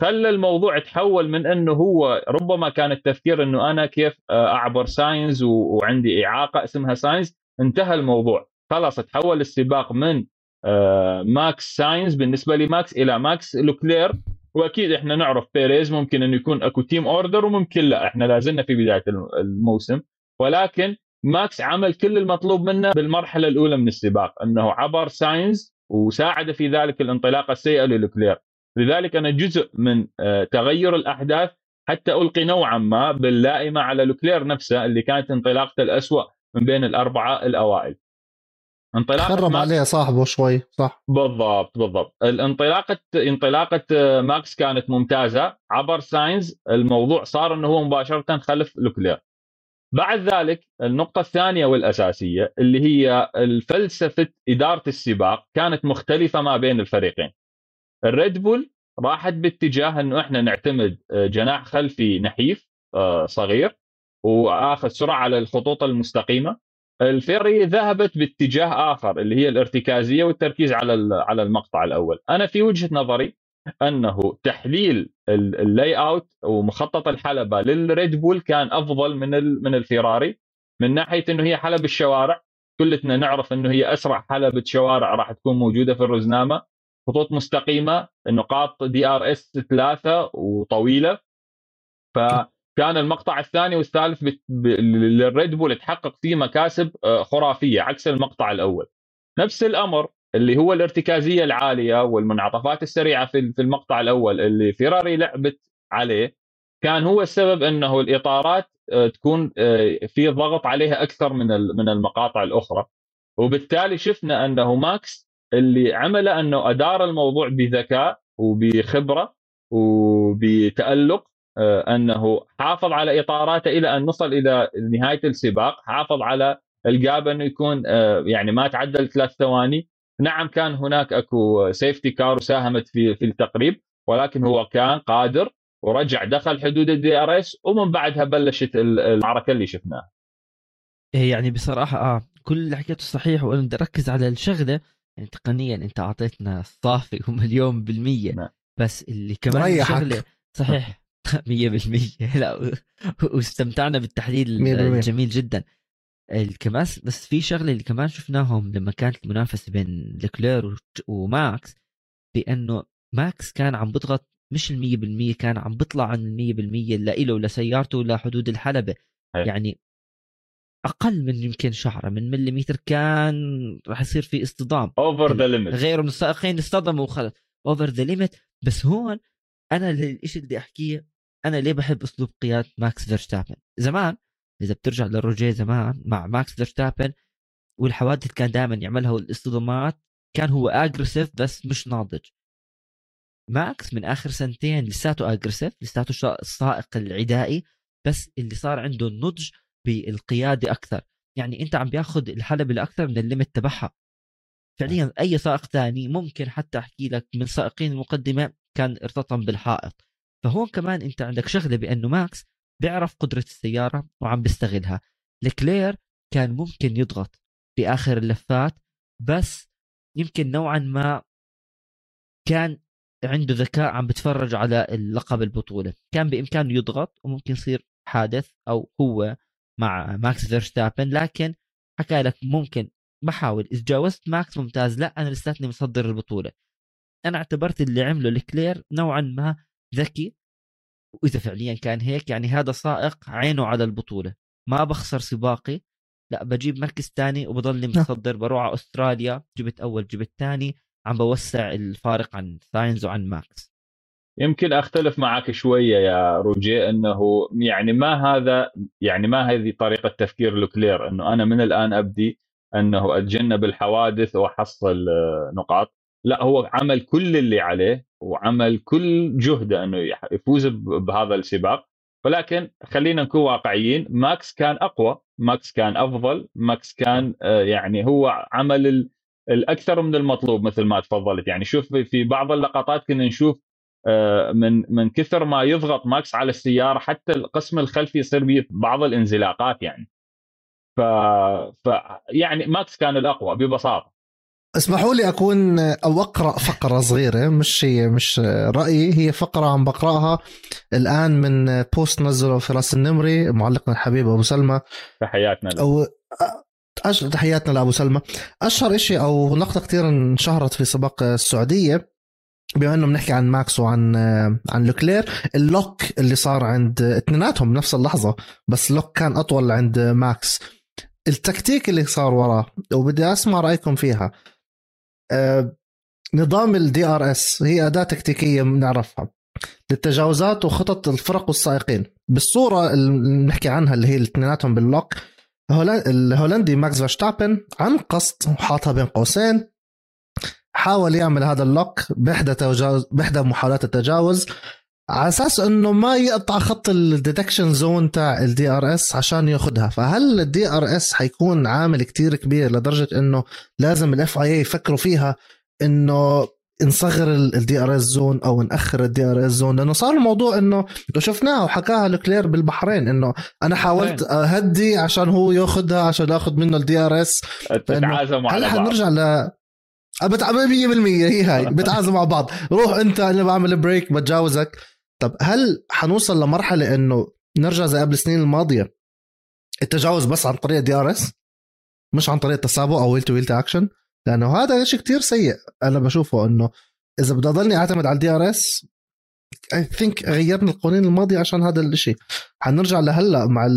خلى الموضوع تحول من إنه هو ربما كان التفكير إنه أنا كيف آه، أعبر ساينز وعندي إعاقة اسمها ساينز انتهى الموضوع. خلاص تحول السباق من آه، ماكس ساينز بالنسبة لماكس إلى ماكس لوكلير. وأكيد إحنا نعرف بيريز ممكن إنه يكون أكو team order وممكن لا. إحنا لازلنا في بداية الموسم. ولكن ماكس عمل كل المطلوب منه بالمرحلة الأولى من السباق أنه عبر ساينز وساعد في ذلك الانطلاقه السيئة للوكلير لذلك أنا جزء من آه، تغير الأحداث حتى ألقي نوعا ما باللائمة على لوكلير نفسه اللي كانت انطلاقته الاسوء من بين الأربعة الأوائل. انطلاقة خرب عليه صاحبه شوي صح؟ بالضبط بالضبط. الانطلاقة انطلاقة ماكس كانت ممتازة. عبر ساينز الموضوع صار إنه هو مباشرة خلف لوكلير بعد ذلك النقطة الثانية والأساسية اللي هي الفلسفة إدارة السباق كانت مختلفة ما بين الفريقين. الريد بول راحت باتجاه إنه إحنا نعتمد جناح خلفي نحيف آه، صغير وآخذ سرعة على الخطوط المستقيمة. الفيراري ذهبت باتجاه آخر اللي هي الارتكازية والتركيز على على المقطع الأول. أنا في وجهة نظري أنه تحليل ال layout ومخطط الحلبة للريد بول كان أفضل من من الفيراري من ناحية إنه هي حلبة الشوارع كلتنا نعرف إنه هي أسرع حلبة شوارع راح تكون موجودة في الرزنامة خطوط مستقيمة نقاط DRS ثلاثة وطويلة. ف كان المقطع الثاني والثالث للريد بول تحقق فيه مكاسب آه، خرافية عكس المقطع الأول. نفس الأمر اللي هو الارتكازية العالية والمنعطفات السريعة في المقطع الأول اللي فيراري لعبت عليه كان هو السبب أنه الإطارات آه، تكون آه، في ضغط عليها أكثر من من المقاطع الأخرى. وبالتالي شفنا انه ماكس اللي عمله أنه أدار الموضوع بذكاء وبخبرة وبتألق آه، أنه حافظ على إطاراته إلى أن نصل إلى نهاية السباق حافظ على ال gap أنه يكون يعني ما تعدل ثلاث ثواني. نعم كان هناك أكو safety car وساهمت في في التقريب ولكن هو كان قادر ورجع دخل حدود ال DRS ومن بعدها بلشت المعركة اللي شفناها. إيه، يعني بصراحة آه كل اللي حكيته صحيح وأنا بدي أركز على الشغلة يعني تقنيا أنت أعطيتنا صافي ومليون بالمية نعم. بس اللي كمان ريحك. شغلة صحيح 100% لا واستمتعنا بالتحليل الجميل جدا كمان بس في شغلة اللي كمان شفناهم لما كانت المنافسة بين لكلير وماكس بأنه ماكس كان عم بضغط مش المية بالمية كان عم بيطلع عن المية بالمية لإله ولسيارته لحدود الحلبة. هي. يعني أقل من يمكن شعرة من مليمتر كان راح يصير في اصطدام. over the limit غيره من السائقين اصطدموا وخلص. over the limit بس هون أنا الشيء اللي بدي أحكيه أنا ليه بحب أسلوب قيادة ماكس فيرستابن؟ زمان إذا بترجع لروجيه زمان مع ماكس فيرستابن والحوادث كان دائما يعملها والإصطدامات كان هو aggressive بس مش ناضج. ماكس من آخر سنتين لساته aggressive لساته السائق العدائي بس اللي صار عنده النضج بالقيادة أكثر. يعني أنت عم بياخذ الحلبة الاكثر من ال limit تبعها. فعليا أي سائق ثاني ممكن حتى أحكي لك من سائقين المقدمة كان ارتطم بالحائط. فهون كمان أنت عندك شغلة بأنه ماكس بيعرف قدرة السيارة وعم بيستغلها. لكلير كان ممكن يضغط آخر اللفات بس يمكن نوعا ما كان عنده ذكاء عم بتفرج على اللقب البطولة. كان بإمكانه يضغط وممكن يصير حادث أو هو مع ماكس فيرستابن لكن حكى لك ممكن بحاول اذا جاوزت ماكس ممتاز لا أنا لساتني متصدر البطولة. أنا اعتبرت اللي عمله لكلير نوعا ما ذكي وإذا فعليا كان هيك يعني هذا سائق عينه على البطولة. ما بخسر سباقي لا بجيب مركز ثاني وبضلني نعم. متصدر بروح على أستراليا جبت أول جبت ثاني عم بوسع الفارق عن ساينز وعن ماكس. يمكن أختلف معك شوية يا روجي إنه يعني ما هذا يعني ما هذه طريقة تفكير لوكلير؟ إنه أنا من الآن أبدي إنه أتجنب الحوادث وأحصل نقاط. لا هو عمل كل اللي عليه وعمل كل جهده أنه يفوز بهذا السباق. ولكن خلينا نكون واقعيين ماكس كان أقوى ماكس كان أفضل ماكس كان آه، يعني هو عمل الأكثر من المطلوب مثل ما تفضلت. يعني شوف في بعض اللقطات كنا نشوف آه، من من كثر ما يضغط ماكس على السيارة حتى القسم الخلفي يصير به بعض الانزلاقات يعني. ف... ف يعني ماكس كان الأقوى ببساطة. اسمحوا لي أكون أو أقرأ فقرة صغيرة مش هي مش رأيي هي فقرة عم بقرأها الآن من post نزله فراس النمري معلقنا الحبيب أبو سلمى. تحياتنا له. أش... تحياتنا لأبو سلمى. أشهر شيء أو نقطة كثير انشهرت في سباق السعودية بما إنه بنحكي عن ماكس وعن عن لوكلير ال lock اللي صار عند اثنيناتهم بنفس اللحظة بس lock كان أطول عند ماكس. التكتيك اللي صار وراه وبدي أسمع رأيكم فيها. نظام ال DRS هي أداة تكتيكية بنعرفها للتجاوزات وخطط الفرق والسائقين. بالصورة اللي بنحكي عنها اللي هي الاثنيناتهم بال lock الهولندي ماكس فيرستابن عن قصد وحاطها بين قوسين حاول يعمل هذا ال lock بإحدى تجاوز بإحدى محاولات التجاوز على أساس إنه ما يقطع خط ال detection zone تاع ال DRS عشان ياخذها فهل ال DRS حيكون عامل كتير كبير لدرجة إنه لازم ال FIA يفكروا فيها إنه نصغر ال DRS zone أو نأخر ال DRS zone لأنه صار الموضوع إنه شفناها وحكاها لوكلير بالبحرين إنه أنا حاولت أهدي عشان هو ياخذها عشان اخذ منه ال DRS هلا حنرجع ل 100% هي هاي. بتعازوا مع بعض. روح أنت أنا بعمل brake بتجاوزك. طب هل حنوصل لمرحلة إنه نرجع زي قبل السنين الماضية؟ التجاوز بس عن طريق DRS مش عن طريق التسابق أو wheel to wheel action؟ لأنه هذا شيء كتير سيء أنا بشوفه إنه إذا بدي أضلني أعتمد على ال DRS I think غيرنا القوانين الماضية عشان هذا الشيء حنرجع لهلأ مع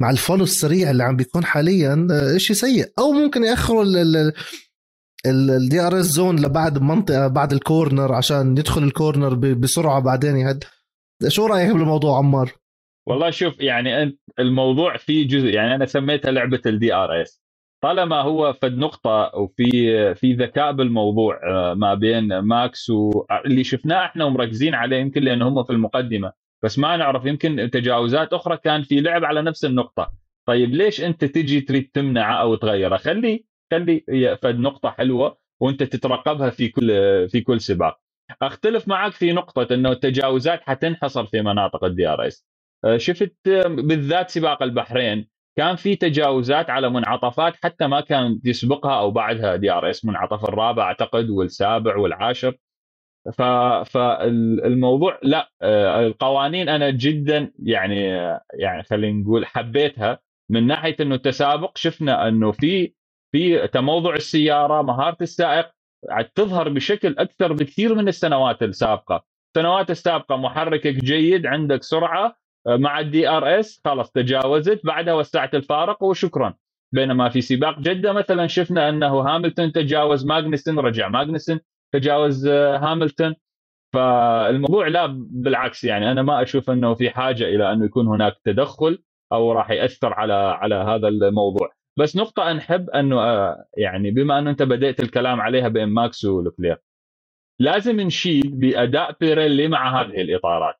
مع ال follow السريع اللي عم بيكون حاليا آه، شيء سيء. أو ممكن يأخروا ال DRS zone لبعد منطقة بعد ال corner عشان يدخل ال corner بسرعة بعدين يهد. شو رأيك بالموضوع عمار؟ والله شوف يعني الموضوع فيه جزء يعني أنا سميتها لعبة ال DRS طالما هو فد نقطة وفي في ذكاء بالموضوع آه، ما بين ماكس واللي شفناه إحنا ومركزين عليه يمكن لأن هم في المقدمة. بس ما نعرف يمكن تجاوزات أخرى كان في لعب على نفس النقطة. طيب ليش أنت تجي تريد تمنعه أو تغيره؟ خلي خلي فد نقطة حلوة وأنت تترقبها في كل في كل سباق. أختلف معك في نقطة إنه التجاوزات حتنحصر في مناطق ال DRS آه، شفت بالذات سباق البحرين كان في تجاوزات على منعطفات حتى ما كان يسبقها أو بعدها DRS منعطف الرابع أعتقد والسابع والعاشر. ف فالموضوع لا آه، القوانين أنا جدا يعني يعني خلينا نقول حبيتها من ناحية إنه التسابق شفنا إنه في في تموضع السيارة مهارة السائق تظهر بشكل أكثر بكثير من السنوات السابقة. السنوات السابقة محركك جيد عندك سرعة مع ال DRS خلاص تجاوزت بعدها وسعت الفارق وشكرا. بينما في سباق جدة مثلا شفنا أنه هاملتون تجاوز ماجنسن رجع ماجنسن تجاوز آه، هاملتون. فالموضوع لا بالعكس يعني أنا ما أشوف أنه في حاجة إلى انه يكون هناك تدخل أو راح يأثر على على هذا الموضوع. بس نقطة نحب أنه آه، يعني بما أنه أنت بدأت الكلام عليها بين ماكس ولوكلير لازم نشيد بأداء بيريلي مع هذه الإطارات.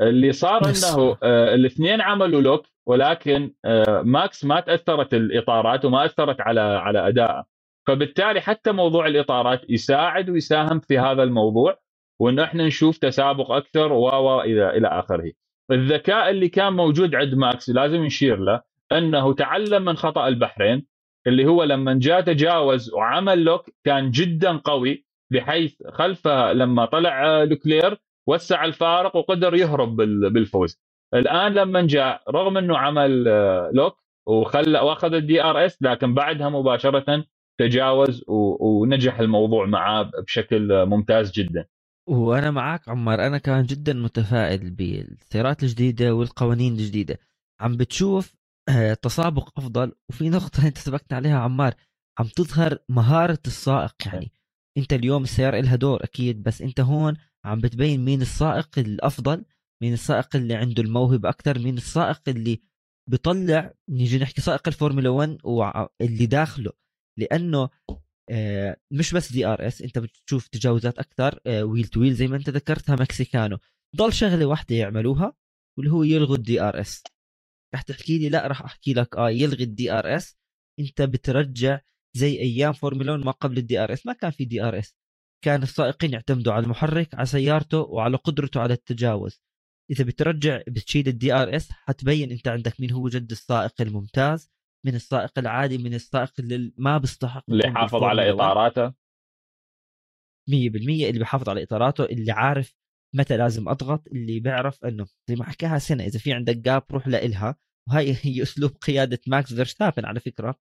اللي صار إنه آه الاثنين عملوا lock ولكن آه ماكس ما تأثرت الإطارات وما أثرت على على أدائه. فبالتالي حتى موضوع الإطارات يساعد ويساهم في هذا الموضوع وانه إحنا نشوف تسابق أكثر و إلى إلى آخره. الذكاء اللي كان موجود عند ماكس لازم نشير له. أنه تعلم من خطأ البحرين اللي هو لما جاء تجاوز وعمل lock كان جدا قوي بحيث خلفه لما طلع لوكلير وسع الفارق وقدر يهرب بالفوز. الآن لما جاء رغم إنه عمل آه، lock وخلى وأخذ ال DRS لكن بعدها مباشرة تجاوز ونجح الموضوع معاه بشكل ممتاز جدا. وأنا معك عمار أنا كان جدا متفائل بالسيارات الجديدة والقوانين الجديدة. عم بتشوف تسابق أفضل. وفي نقطة أنت سبقت عليها عمار عم تظهر مهارة السائق. يعني أنت اليوم السيارة لها دور أكيد بس أنت هون عم بتبين مين السائق الأفضل مين السائق اللي عنده الموهبة أكثر مين السائق اللي بيطلع. نيجي نحكي سائق الفورمولا 1 واللي داخله. لأنه آه، مش بس DRS أنت بتشوف تجاوزات أكثر wheel to wheel زي ما أنت ذكرتها مكسيكانو. ضل شغلة واحدة يعملوها واللي هو يلغوا ال DRS. رح تحكي لي؟ لا رح أحكي لك. آه يلغي ال DRS أنت بترجع زي أيام فورمولا 1 ما قبل ال DRS ما كان في DRS كان السائقين يعتمدوا على المحرك على سيارته وعلى قدرته على التجاوز. إذا بترجع بتشيل ال DRS حتبين أنت عندك مين هو جد السائق الممتاز من السائق العادي من السائق اللي ما بيستحق اللي حافظ على إطاراته. 100% اللي بيحافظ على إطاراته اللي عارف متى لازم أضغط اللي بيعرف إنه زي ما حكاها سنة إذا في عندك gap روح لإلها. وهي هي أسلوب قيادة ماكس فيرستابن على فكرة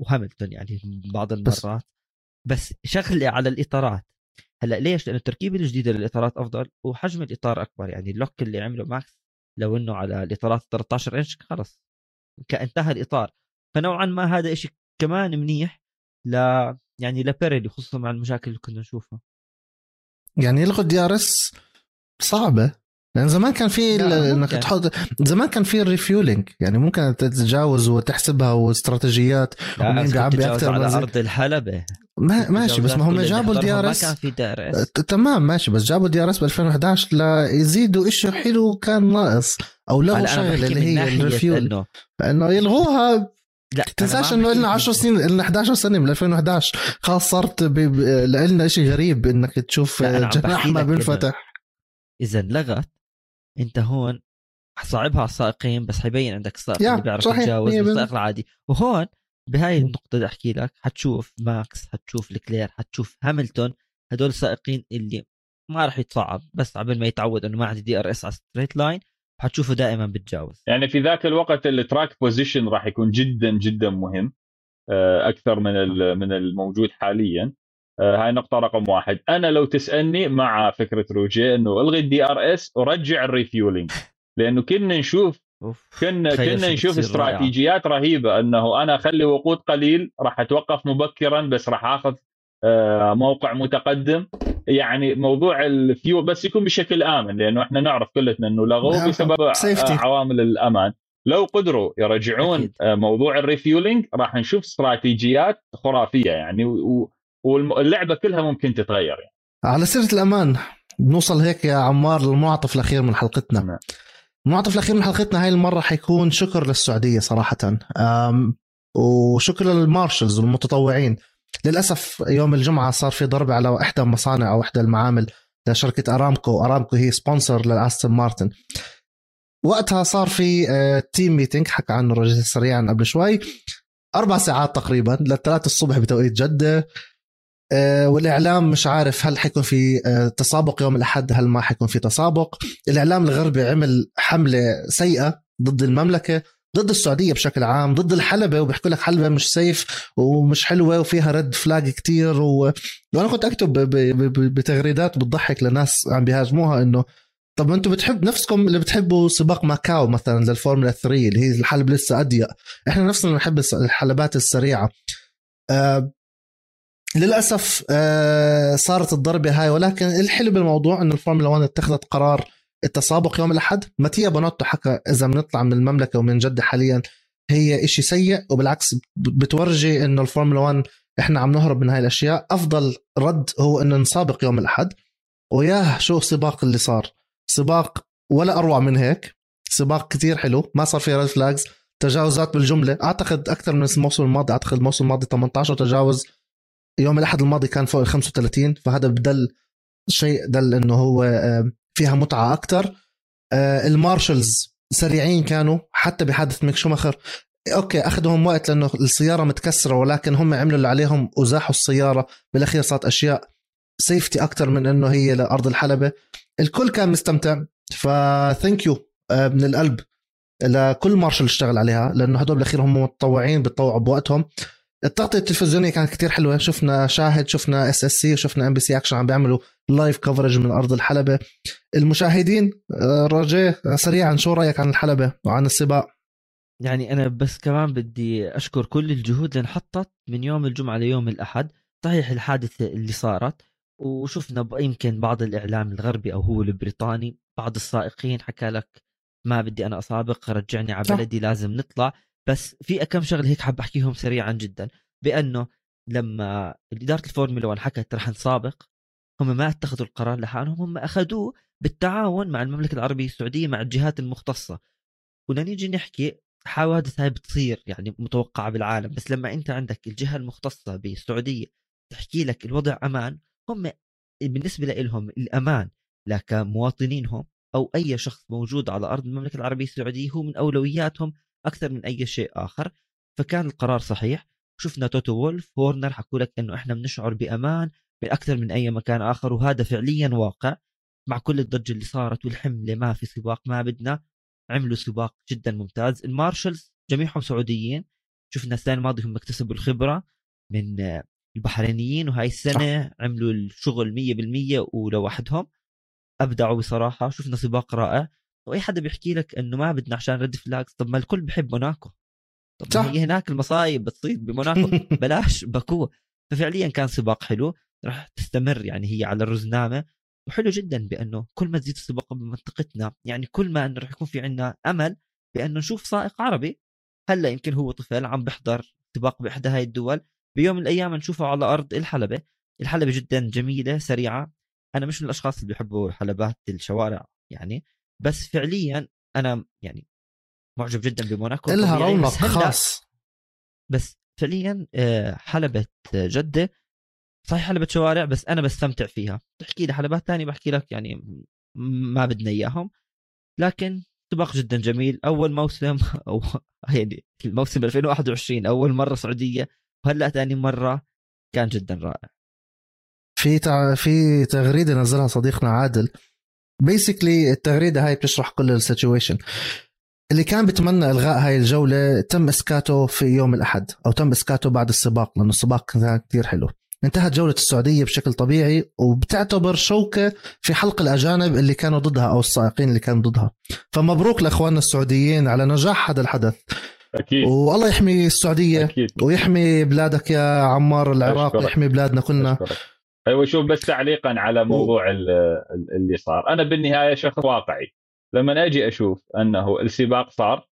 وهاملتون يعني بعض المرات. بس, بس شغله على الإطارات. هلأ ليش؟ لأنه التركيبة الجديدة للإطارات أفضل وحجم الإطار أكبر. يعني ال lock اللي عمله ماكس لو إنه على الإطارات 13 إنش خلص انتهى الإطار. فنوعا ما هذا إشي كمان منيح ل يعني لبيريلي خصوصا مع المشاكل اللي كنا نشوفها. يعني يلغوا ال DRS صعبة. لأن زمان كان في إنك تحط زمان كان في ال refueling يعني ممكن تتجاوز وتحسبها واستراتيجيات ومين بيعبي أكثر على أرض الحلبة. ما ماشي بس ما هم جابوا ال DRS. ما كان في DRS. تمام ماشي بس جابوا ال DRS ب 2011 ليزيدوا شيء حلو كان ناقص. أو لغوا شغلة اللي هي ال refuel انه يلغوها. لا تنساش إنه لنا 10 سنين لنا 11 سنة من 2011 خلاص صارت لنا شيء غريب إنك تشوف جناح ما بينفتح. إذا لغيت أنت هون صعبها على السائقين بس حيبين عندك السائق اللي بيعرف يتجاوز والسائق العادي. وهون بهاي النقطة اللي أحكي لك حتشوف ماكس حتشوف لكلير حتشوف هاملتون هدول السائقين اللي ما راح يتصعب بس قبل ما يتعود إنه ما عندي DRS على straight line حتشوفه دائما بتجاوز. يعني في ذاك الوقت ال track position راح يكون جدا جدا مهم آه، أكثر من من الموجود حاليا. هاي نقطة رقم واحد أنا لو تسألني مع فكرة روجي إنه ألغي ال DRS ورجع ال refueling لأنه كنا نشوف كنا كنا نشوف استراتيجيات رائعة. رهيبة إنه أنا أخلي وقود قليل راح أتوقف مبكرا بس راح آخذ آه، موقع متقدم يعني موضوع الفيو بس يكون بشكل آمن لأنه إحنا نعرف كلنا إنه لغوه نعم. بسبب safety. عوامل الأمان لو قدروا يرجعون أكيد. آه، موضوع ال refueling راح نشوف استراتيجيات خرافية يعني واللعبه كلها ممكن تتغير يعني. على سيرة الأمان بنوصل هيك يا عمار للمنعطف الأخير من حلقتنا. نعم. المنعطف الأخير من حلقتنا هاي المرة حيكون شكر للسعودية صراحة. وشكر لل marshals والمتطوعين. للأسف يوم الجمعة صار في ضرب على إحدى المصانع أو إحدى المعامل لشركة أرامكو. أرامكو هي sponsor لأستون مارتن. وقتها صار في team meeting حكى عنه رجاء سريعا قبل شوي. أربع ساعات تقريبا للثلاث الصبح بتوقيت جدة. آه، والإعلام مش عارف هل حيكون في آه، تسابق يوم الأحد هل ما حيكون في تسابق. الإعلام الغربي عمل حملة سيئة ضد المملكة ضد السعودية بشكل عام ضد الحلبة وبيحكوا لك حلبة مش safe ومش حلوة وفيها red flag كتير. و... وأنا كنت أكتب ب... ب... بتغريدات بتضحك لناس عم بيهاجموها إنه طب أنتم بتحب نفسكم اللي بتحبوا سباق ماكاو مثلا للفورمولا 3 اللي هي الحلبة لسه أضيق. إحنا نفسنا بنحب الحلبات السريعة. أه للأسف أه صارت الضربة هاي ولكن الحلو بالموضوع إنه الفورمولا 1 اتخذت قرار التسابق يوم الأحد. ماتيا بونوتو حكى إذا بنطلع من المملكة ومن جدة حاليا هي إشي سيء وبالعكس بتورجي إنه الفورمولا 1 إحنا عم نهرب من هاي الأشياء. أفضل رد هو إنه نسابق يوم الأحد. وياه شو السباق اللي صار. سباق ولا أروع من هيك. سباق كتير حلو. ما صار فيه red flags تجاوزات بالجملة. أعتقد أكثر من الموسم الماضي أعتقد الموسم الماضي 18 تجاوز يوم الأحد الماضي كان فوق ال 35 فهذا بدل شيء دل إنه هو فيها متعة أكثر آه، ال marshals سريعين كانوا حتى بحادث ميك شوماخر. okay أخذهم وقت لأنه السيارة متكسرة ولكن هم عملوا اللي عليهم وزاحوا السيارة. بالأخير صارت أشياء safety أكثر من إنه هي لأرض الحلبة. الكل كان مستمتع. ف thank you آه، من القلب لكل مارشل اشتغل عليها لأنه هدول بالأخير هم متطوعين بيتطوعوا بوقتهم. التغطية التلفزيونية كانت كتير حلوة. شفنا شاهد شفنا SSC وشفنا MBC Action عم بيعملوا live coverage من أرض الحلبة. المشاهدين آه، رجاء سريعا شو رأيك عن الحلبة وعن السباق؟ يعني أنا بس كمان بدي أشكر كل الجهود اللي انحطت من يوم الجمعة ليوم الأحد. صحيح الحادثة اللي صارت وشفنا يمكن بعض الإعلام الغربي أو هو البريطاني بعض السائقين حكى لك ما بدي أنا أسابق رجعني على بلدي لازم نطلع. بس في كم شغلة هيك حاب أحكيهم سريعا جدا. بأنه لما إدارة الفورمولا 1 حكت رح نسابق هم ما اتخذوا القرار لحالهم هم أخذوه بالتعاون مع المملكة العربية السعودية مع الجهات المختصة. ونيجي نحكي حوادث هاي بتصير يعني متوقعة بالعالم بس لما أنت عندك الجهة المختصة بالسعودية تحكي لك الوضع أمان هم بالنسبة لهم الأمان لك مواطنينهم أو أي شخص موجود على أرض المملكة العربية السعودية هو من أولوياتهم أكثر من أي شيء آخر. فكان القرار صحيح. شفنا توتو وولف هورنر حكوا لك إنه إحنا بنشعر بأمان بأكثر من أي مكان آخر وهذا فعليا واقع. مع كل الضجه اللي صارت والحملة ما في سباق ما بدنا. عملوا سباق جدا ممتاز. ال marshals جميعهم سعوديين. شفنا السنة الماضيه هم اكتسبوا الخبرة من البحرينيين وهاي السنة عملوا الشغل 100% ولوحدهم. أبدعوا بصراحة. شفنا سباق رائع. وأي حدا بيحكي لك إنه ما بدنا عشان red flags طب ما الكل بحب موناكو. طب صح. هي هناك المصايب بتصير بموناكو. بلاش باكو ففعليا كان سباق حلو راح تستمر يعني هي على الرزنامة. وحلو جدا بأنه كل ما تزيد السباق بمنطقتنا يعني كل ما إنه راح يكون في عندنا أمل بأنه نشوف سائق عربي. هلأ يمكن هو طفل عم بيحضر سباق بإحدى هاي الدول. بيوم من الأيام نشوفه على أرض الحلبة. الحلبة جدا جميلة سريعة. أنا مش من الأشخاص اللي بيحبوا حلبات الشوارع يعني. بس فعليا أنا يعني معجب جدا بموناكو لها طبيعي، رونق خاص. بس فعليا آه، حلبة جدة. صحيح حلبة شوارع بس أنا بستمتع فيها. تحكي لي حلبات تانية بحكي لك يعني ما بدنا إياهم. لكن سباق جدا جميل. أول موسم أو يعني الموسم 2021 أول مرة سعودية وهلأ ثاني مرة كان جدا رائع. في تع... في تغريدة نزلها صديقنا عادل. basically التغريدة هاي بتشرح كل ال situation اللي كان بيتمنى إلغاء هاي الجولة تم اسكاته في يوم الأحد أو تم اسكاته بعد السباق لأنه السباق كان كثير حلو. انتهت جولة السعودية بشكل طبيعي وبتعتبر شوكة في حلق الأجانب اللي كانوا ضدها أو السائقين اللي كانوا ضدها. فمبروك لأخواننا السعوديين على نجاح هذا الحدث. أكيد. والله يحمي السعودية أكيد. ويحمي بلادك يا عمار العراق أشكرك. ويحمي بلادنا كلنا. أشكرك. أيوه شوف بس تعليقا على موضوع ال- ال- اللي صار. أنا بالنهاية شخص واقعي. لما أجي أشوف أنه السباق صار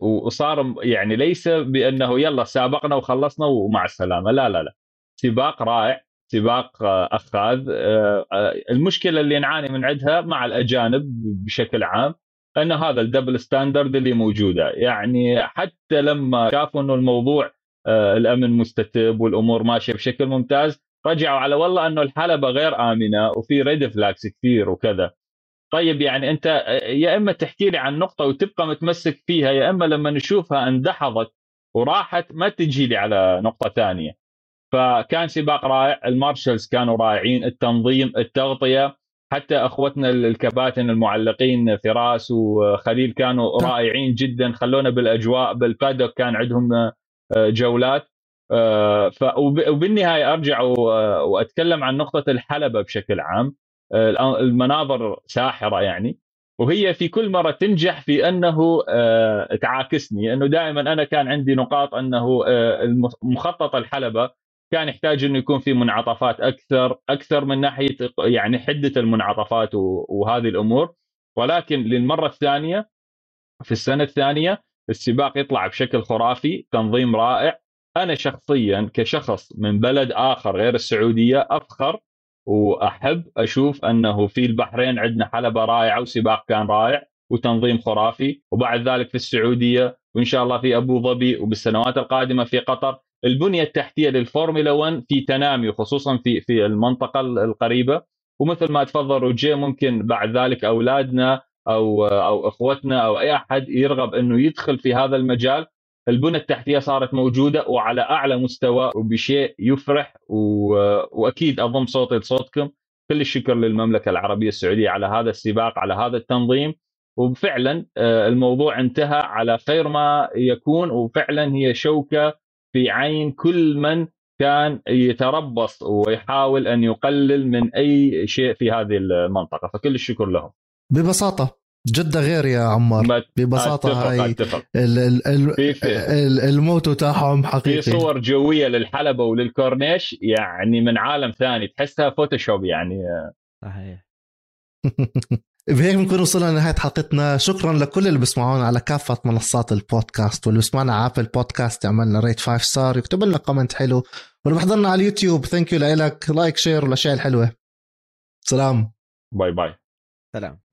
وصار يعني ليس بأنه يلا سابقنا وخلصنا ومع السلامة لا لا لا. سباق رائع سباق آه، أخاذ آه، آه، المشكلة اللي نعاني من عندها مع الأجانب بشكل عام أن هذا ال double standard اللي موجودة. يعني حتى لما شافوا إنه الموضوع الأمن مستتب والأمور ماشية بشكل ممتاز رجعوا على والله إنه الحلبة غير آمنة وفي red flags كثير وكذا. طيب يعني أنت يا إما تحكي لي عن نقطة وتبقى متمسك فيها يا إما لما نشوفها اندحضت وراحت ما تجي لي على نقطة ثانية. فكان سباق رائع المارشلز كانوا رائعين التنظيم التغطية حتى أخوتنا الكباتن المعلقين فراس وخليل كانوا رائعين جدا خلونا بالأجواء بالبادوك كان عندهم آه، جولات. ف وب- وبالنهاية أرجع و- وأتكلم عن نقطة الحلبة بشكل عام. آه، المناظر ساحرة يعني. وهي في كل مرة تنجح في أنه آه، تعاكسني انه دائما أنا كان عندي نقاط أنه آه، مخطط الحلبة كان يحتاج إنه يكون في منعطفات أكثر أكثر من ناحية يعني حدة المنعطفات وهذه الأمور. ولكن للمرة الثانية في السنة الثانية السباق يطلع بشكل خرافي تنظيم رائع. أنا شخصيا كشخص من بلد آخر غير السعودية أفخر وأحب أشوف أنه في البحرين عندنا حلبة رائعة وسباق كان رائع وتنظيم خرافي وبعد ذلك في السعودية وإن شاء الله في أبو ظبي وبالسنوات القادمة في قطر. البنية التحتية للفورمولا 1 في تنامي خصوصا في في المنطقة القريبة. ومثل ما تفضل روجيه ممكن بعد ذلك أولادنا أو أو إخوتنا أو أي أحد يرغب إنه يدخل في هذا المجال. البنى التحتية صارت موجودة وعلى أعلى مستوى وبشيء يفرح و... وأكيد أضم صوتي لصوتكم. كل الشكر للمملكة العربية السعودية على هذا السباق على هذا التنظيم. وفعلا آه، الموضوع انتهى على خير ما يكون. وفعلا هي شوكة في عين كل من كان يتربص ويحاول أن يقلل من أي شيء في هذه المنطقة. فكل الشكر لهم. ببساطة جدة غير يا عمار ما- ببساطة هاي أتفق. ال- ال- ال- في في. ال- ال motto تاعهم في حقيقي. صور جوية للحلبة وللكورنيش يعني من عالم ثاني تحسها فوتوشوب يعني. صحيح. بهيك بنكون وصلنا لنهاية حلقتنا. شكرا لكل اللي بيسمعونا على كافة منصات البودكاست. واللي بيسمعنا على Apple Podcast يعمل لنا rate 5 star يكتب لنا comment حلو. واللي بحضرنا على اليوتيوب thank you لك like share والأشياء الحلوة. سلام. bye bye سلام.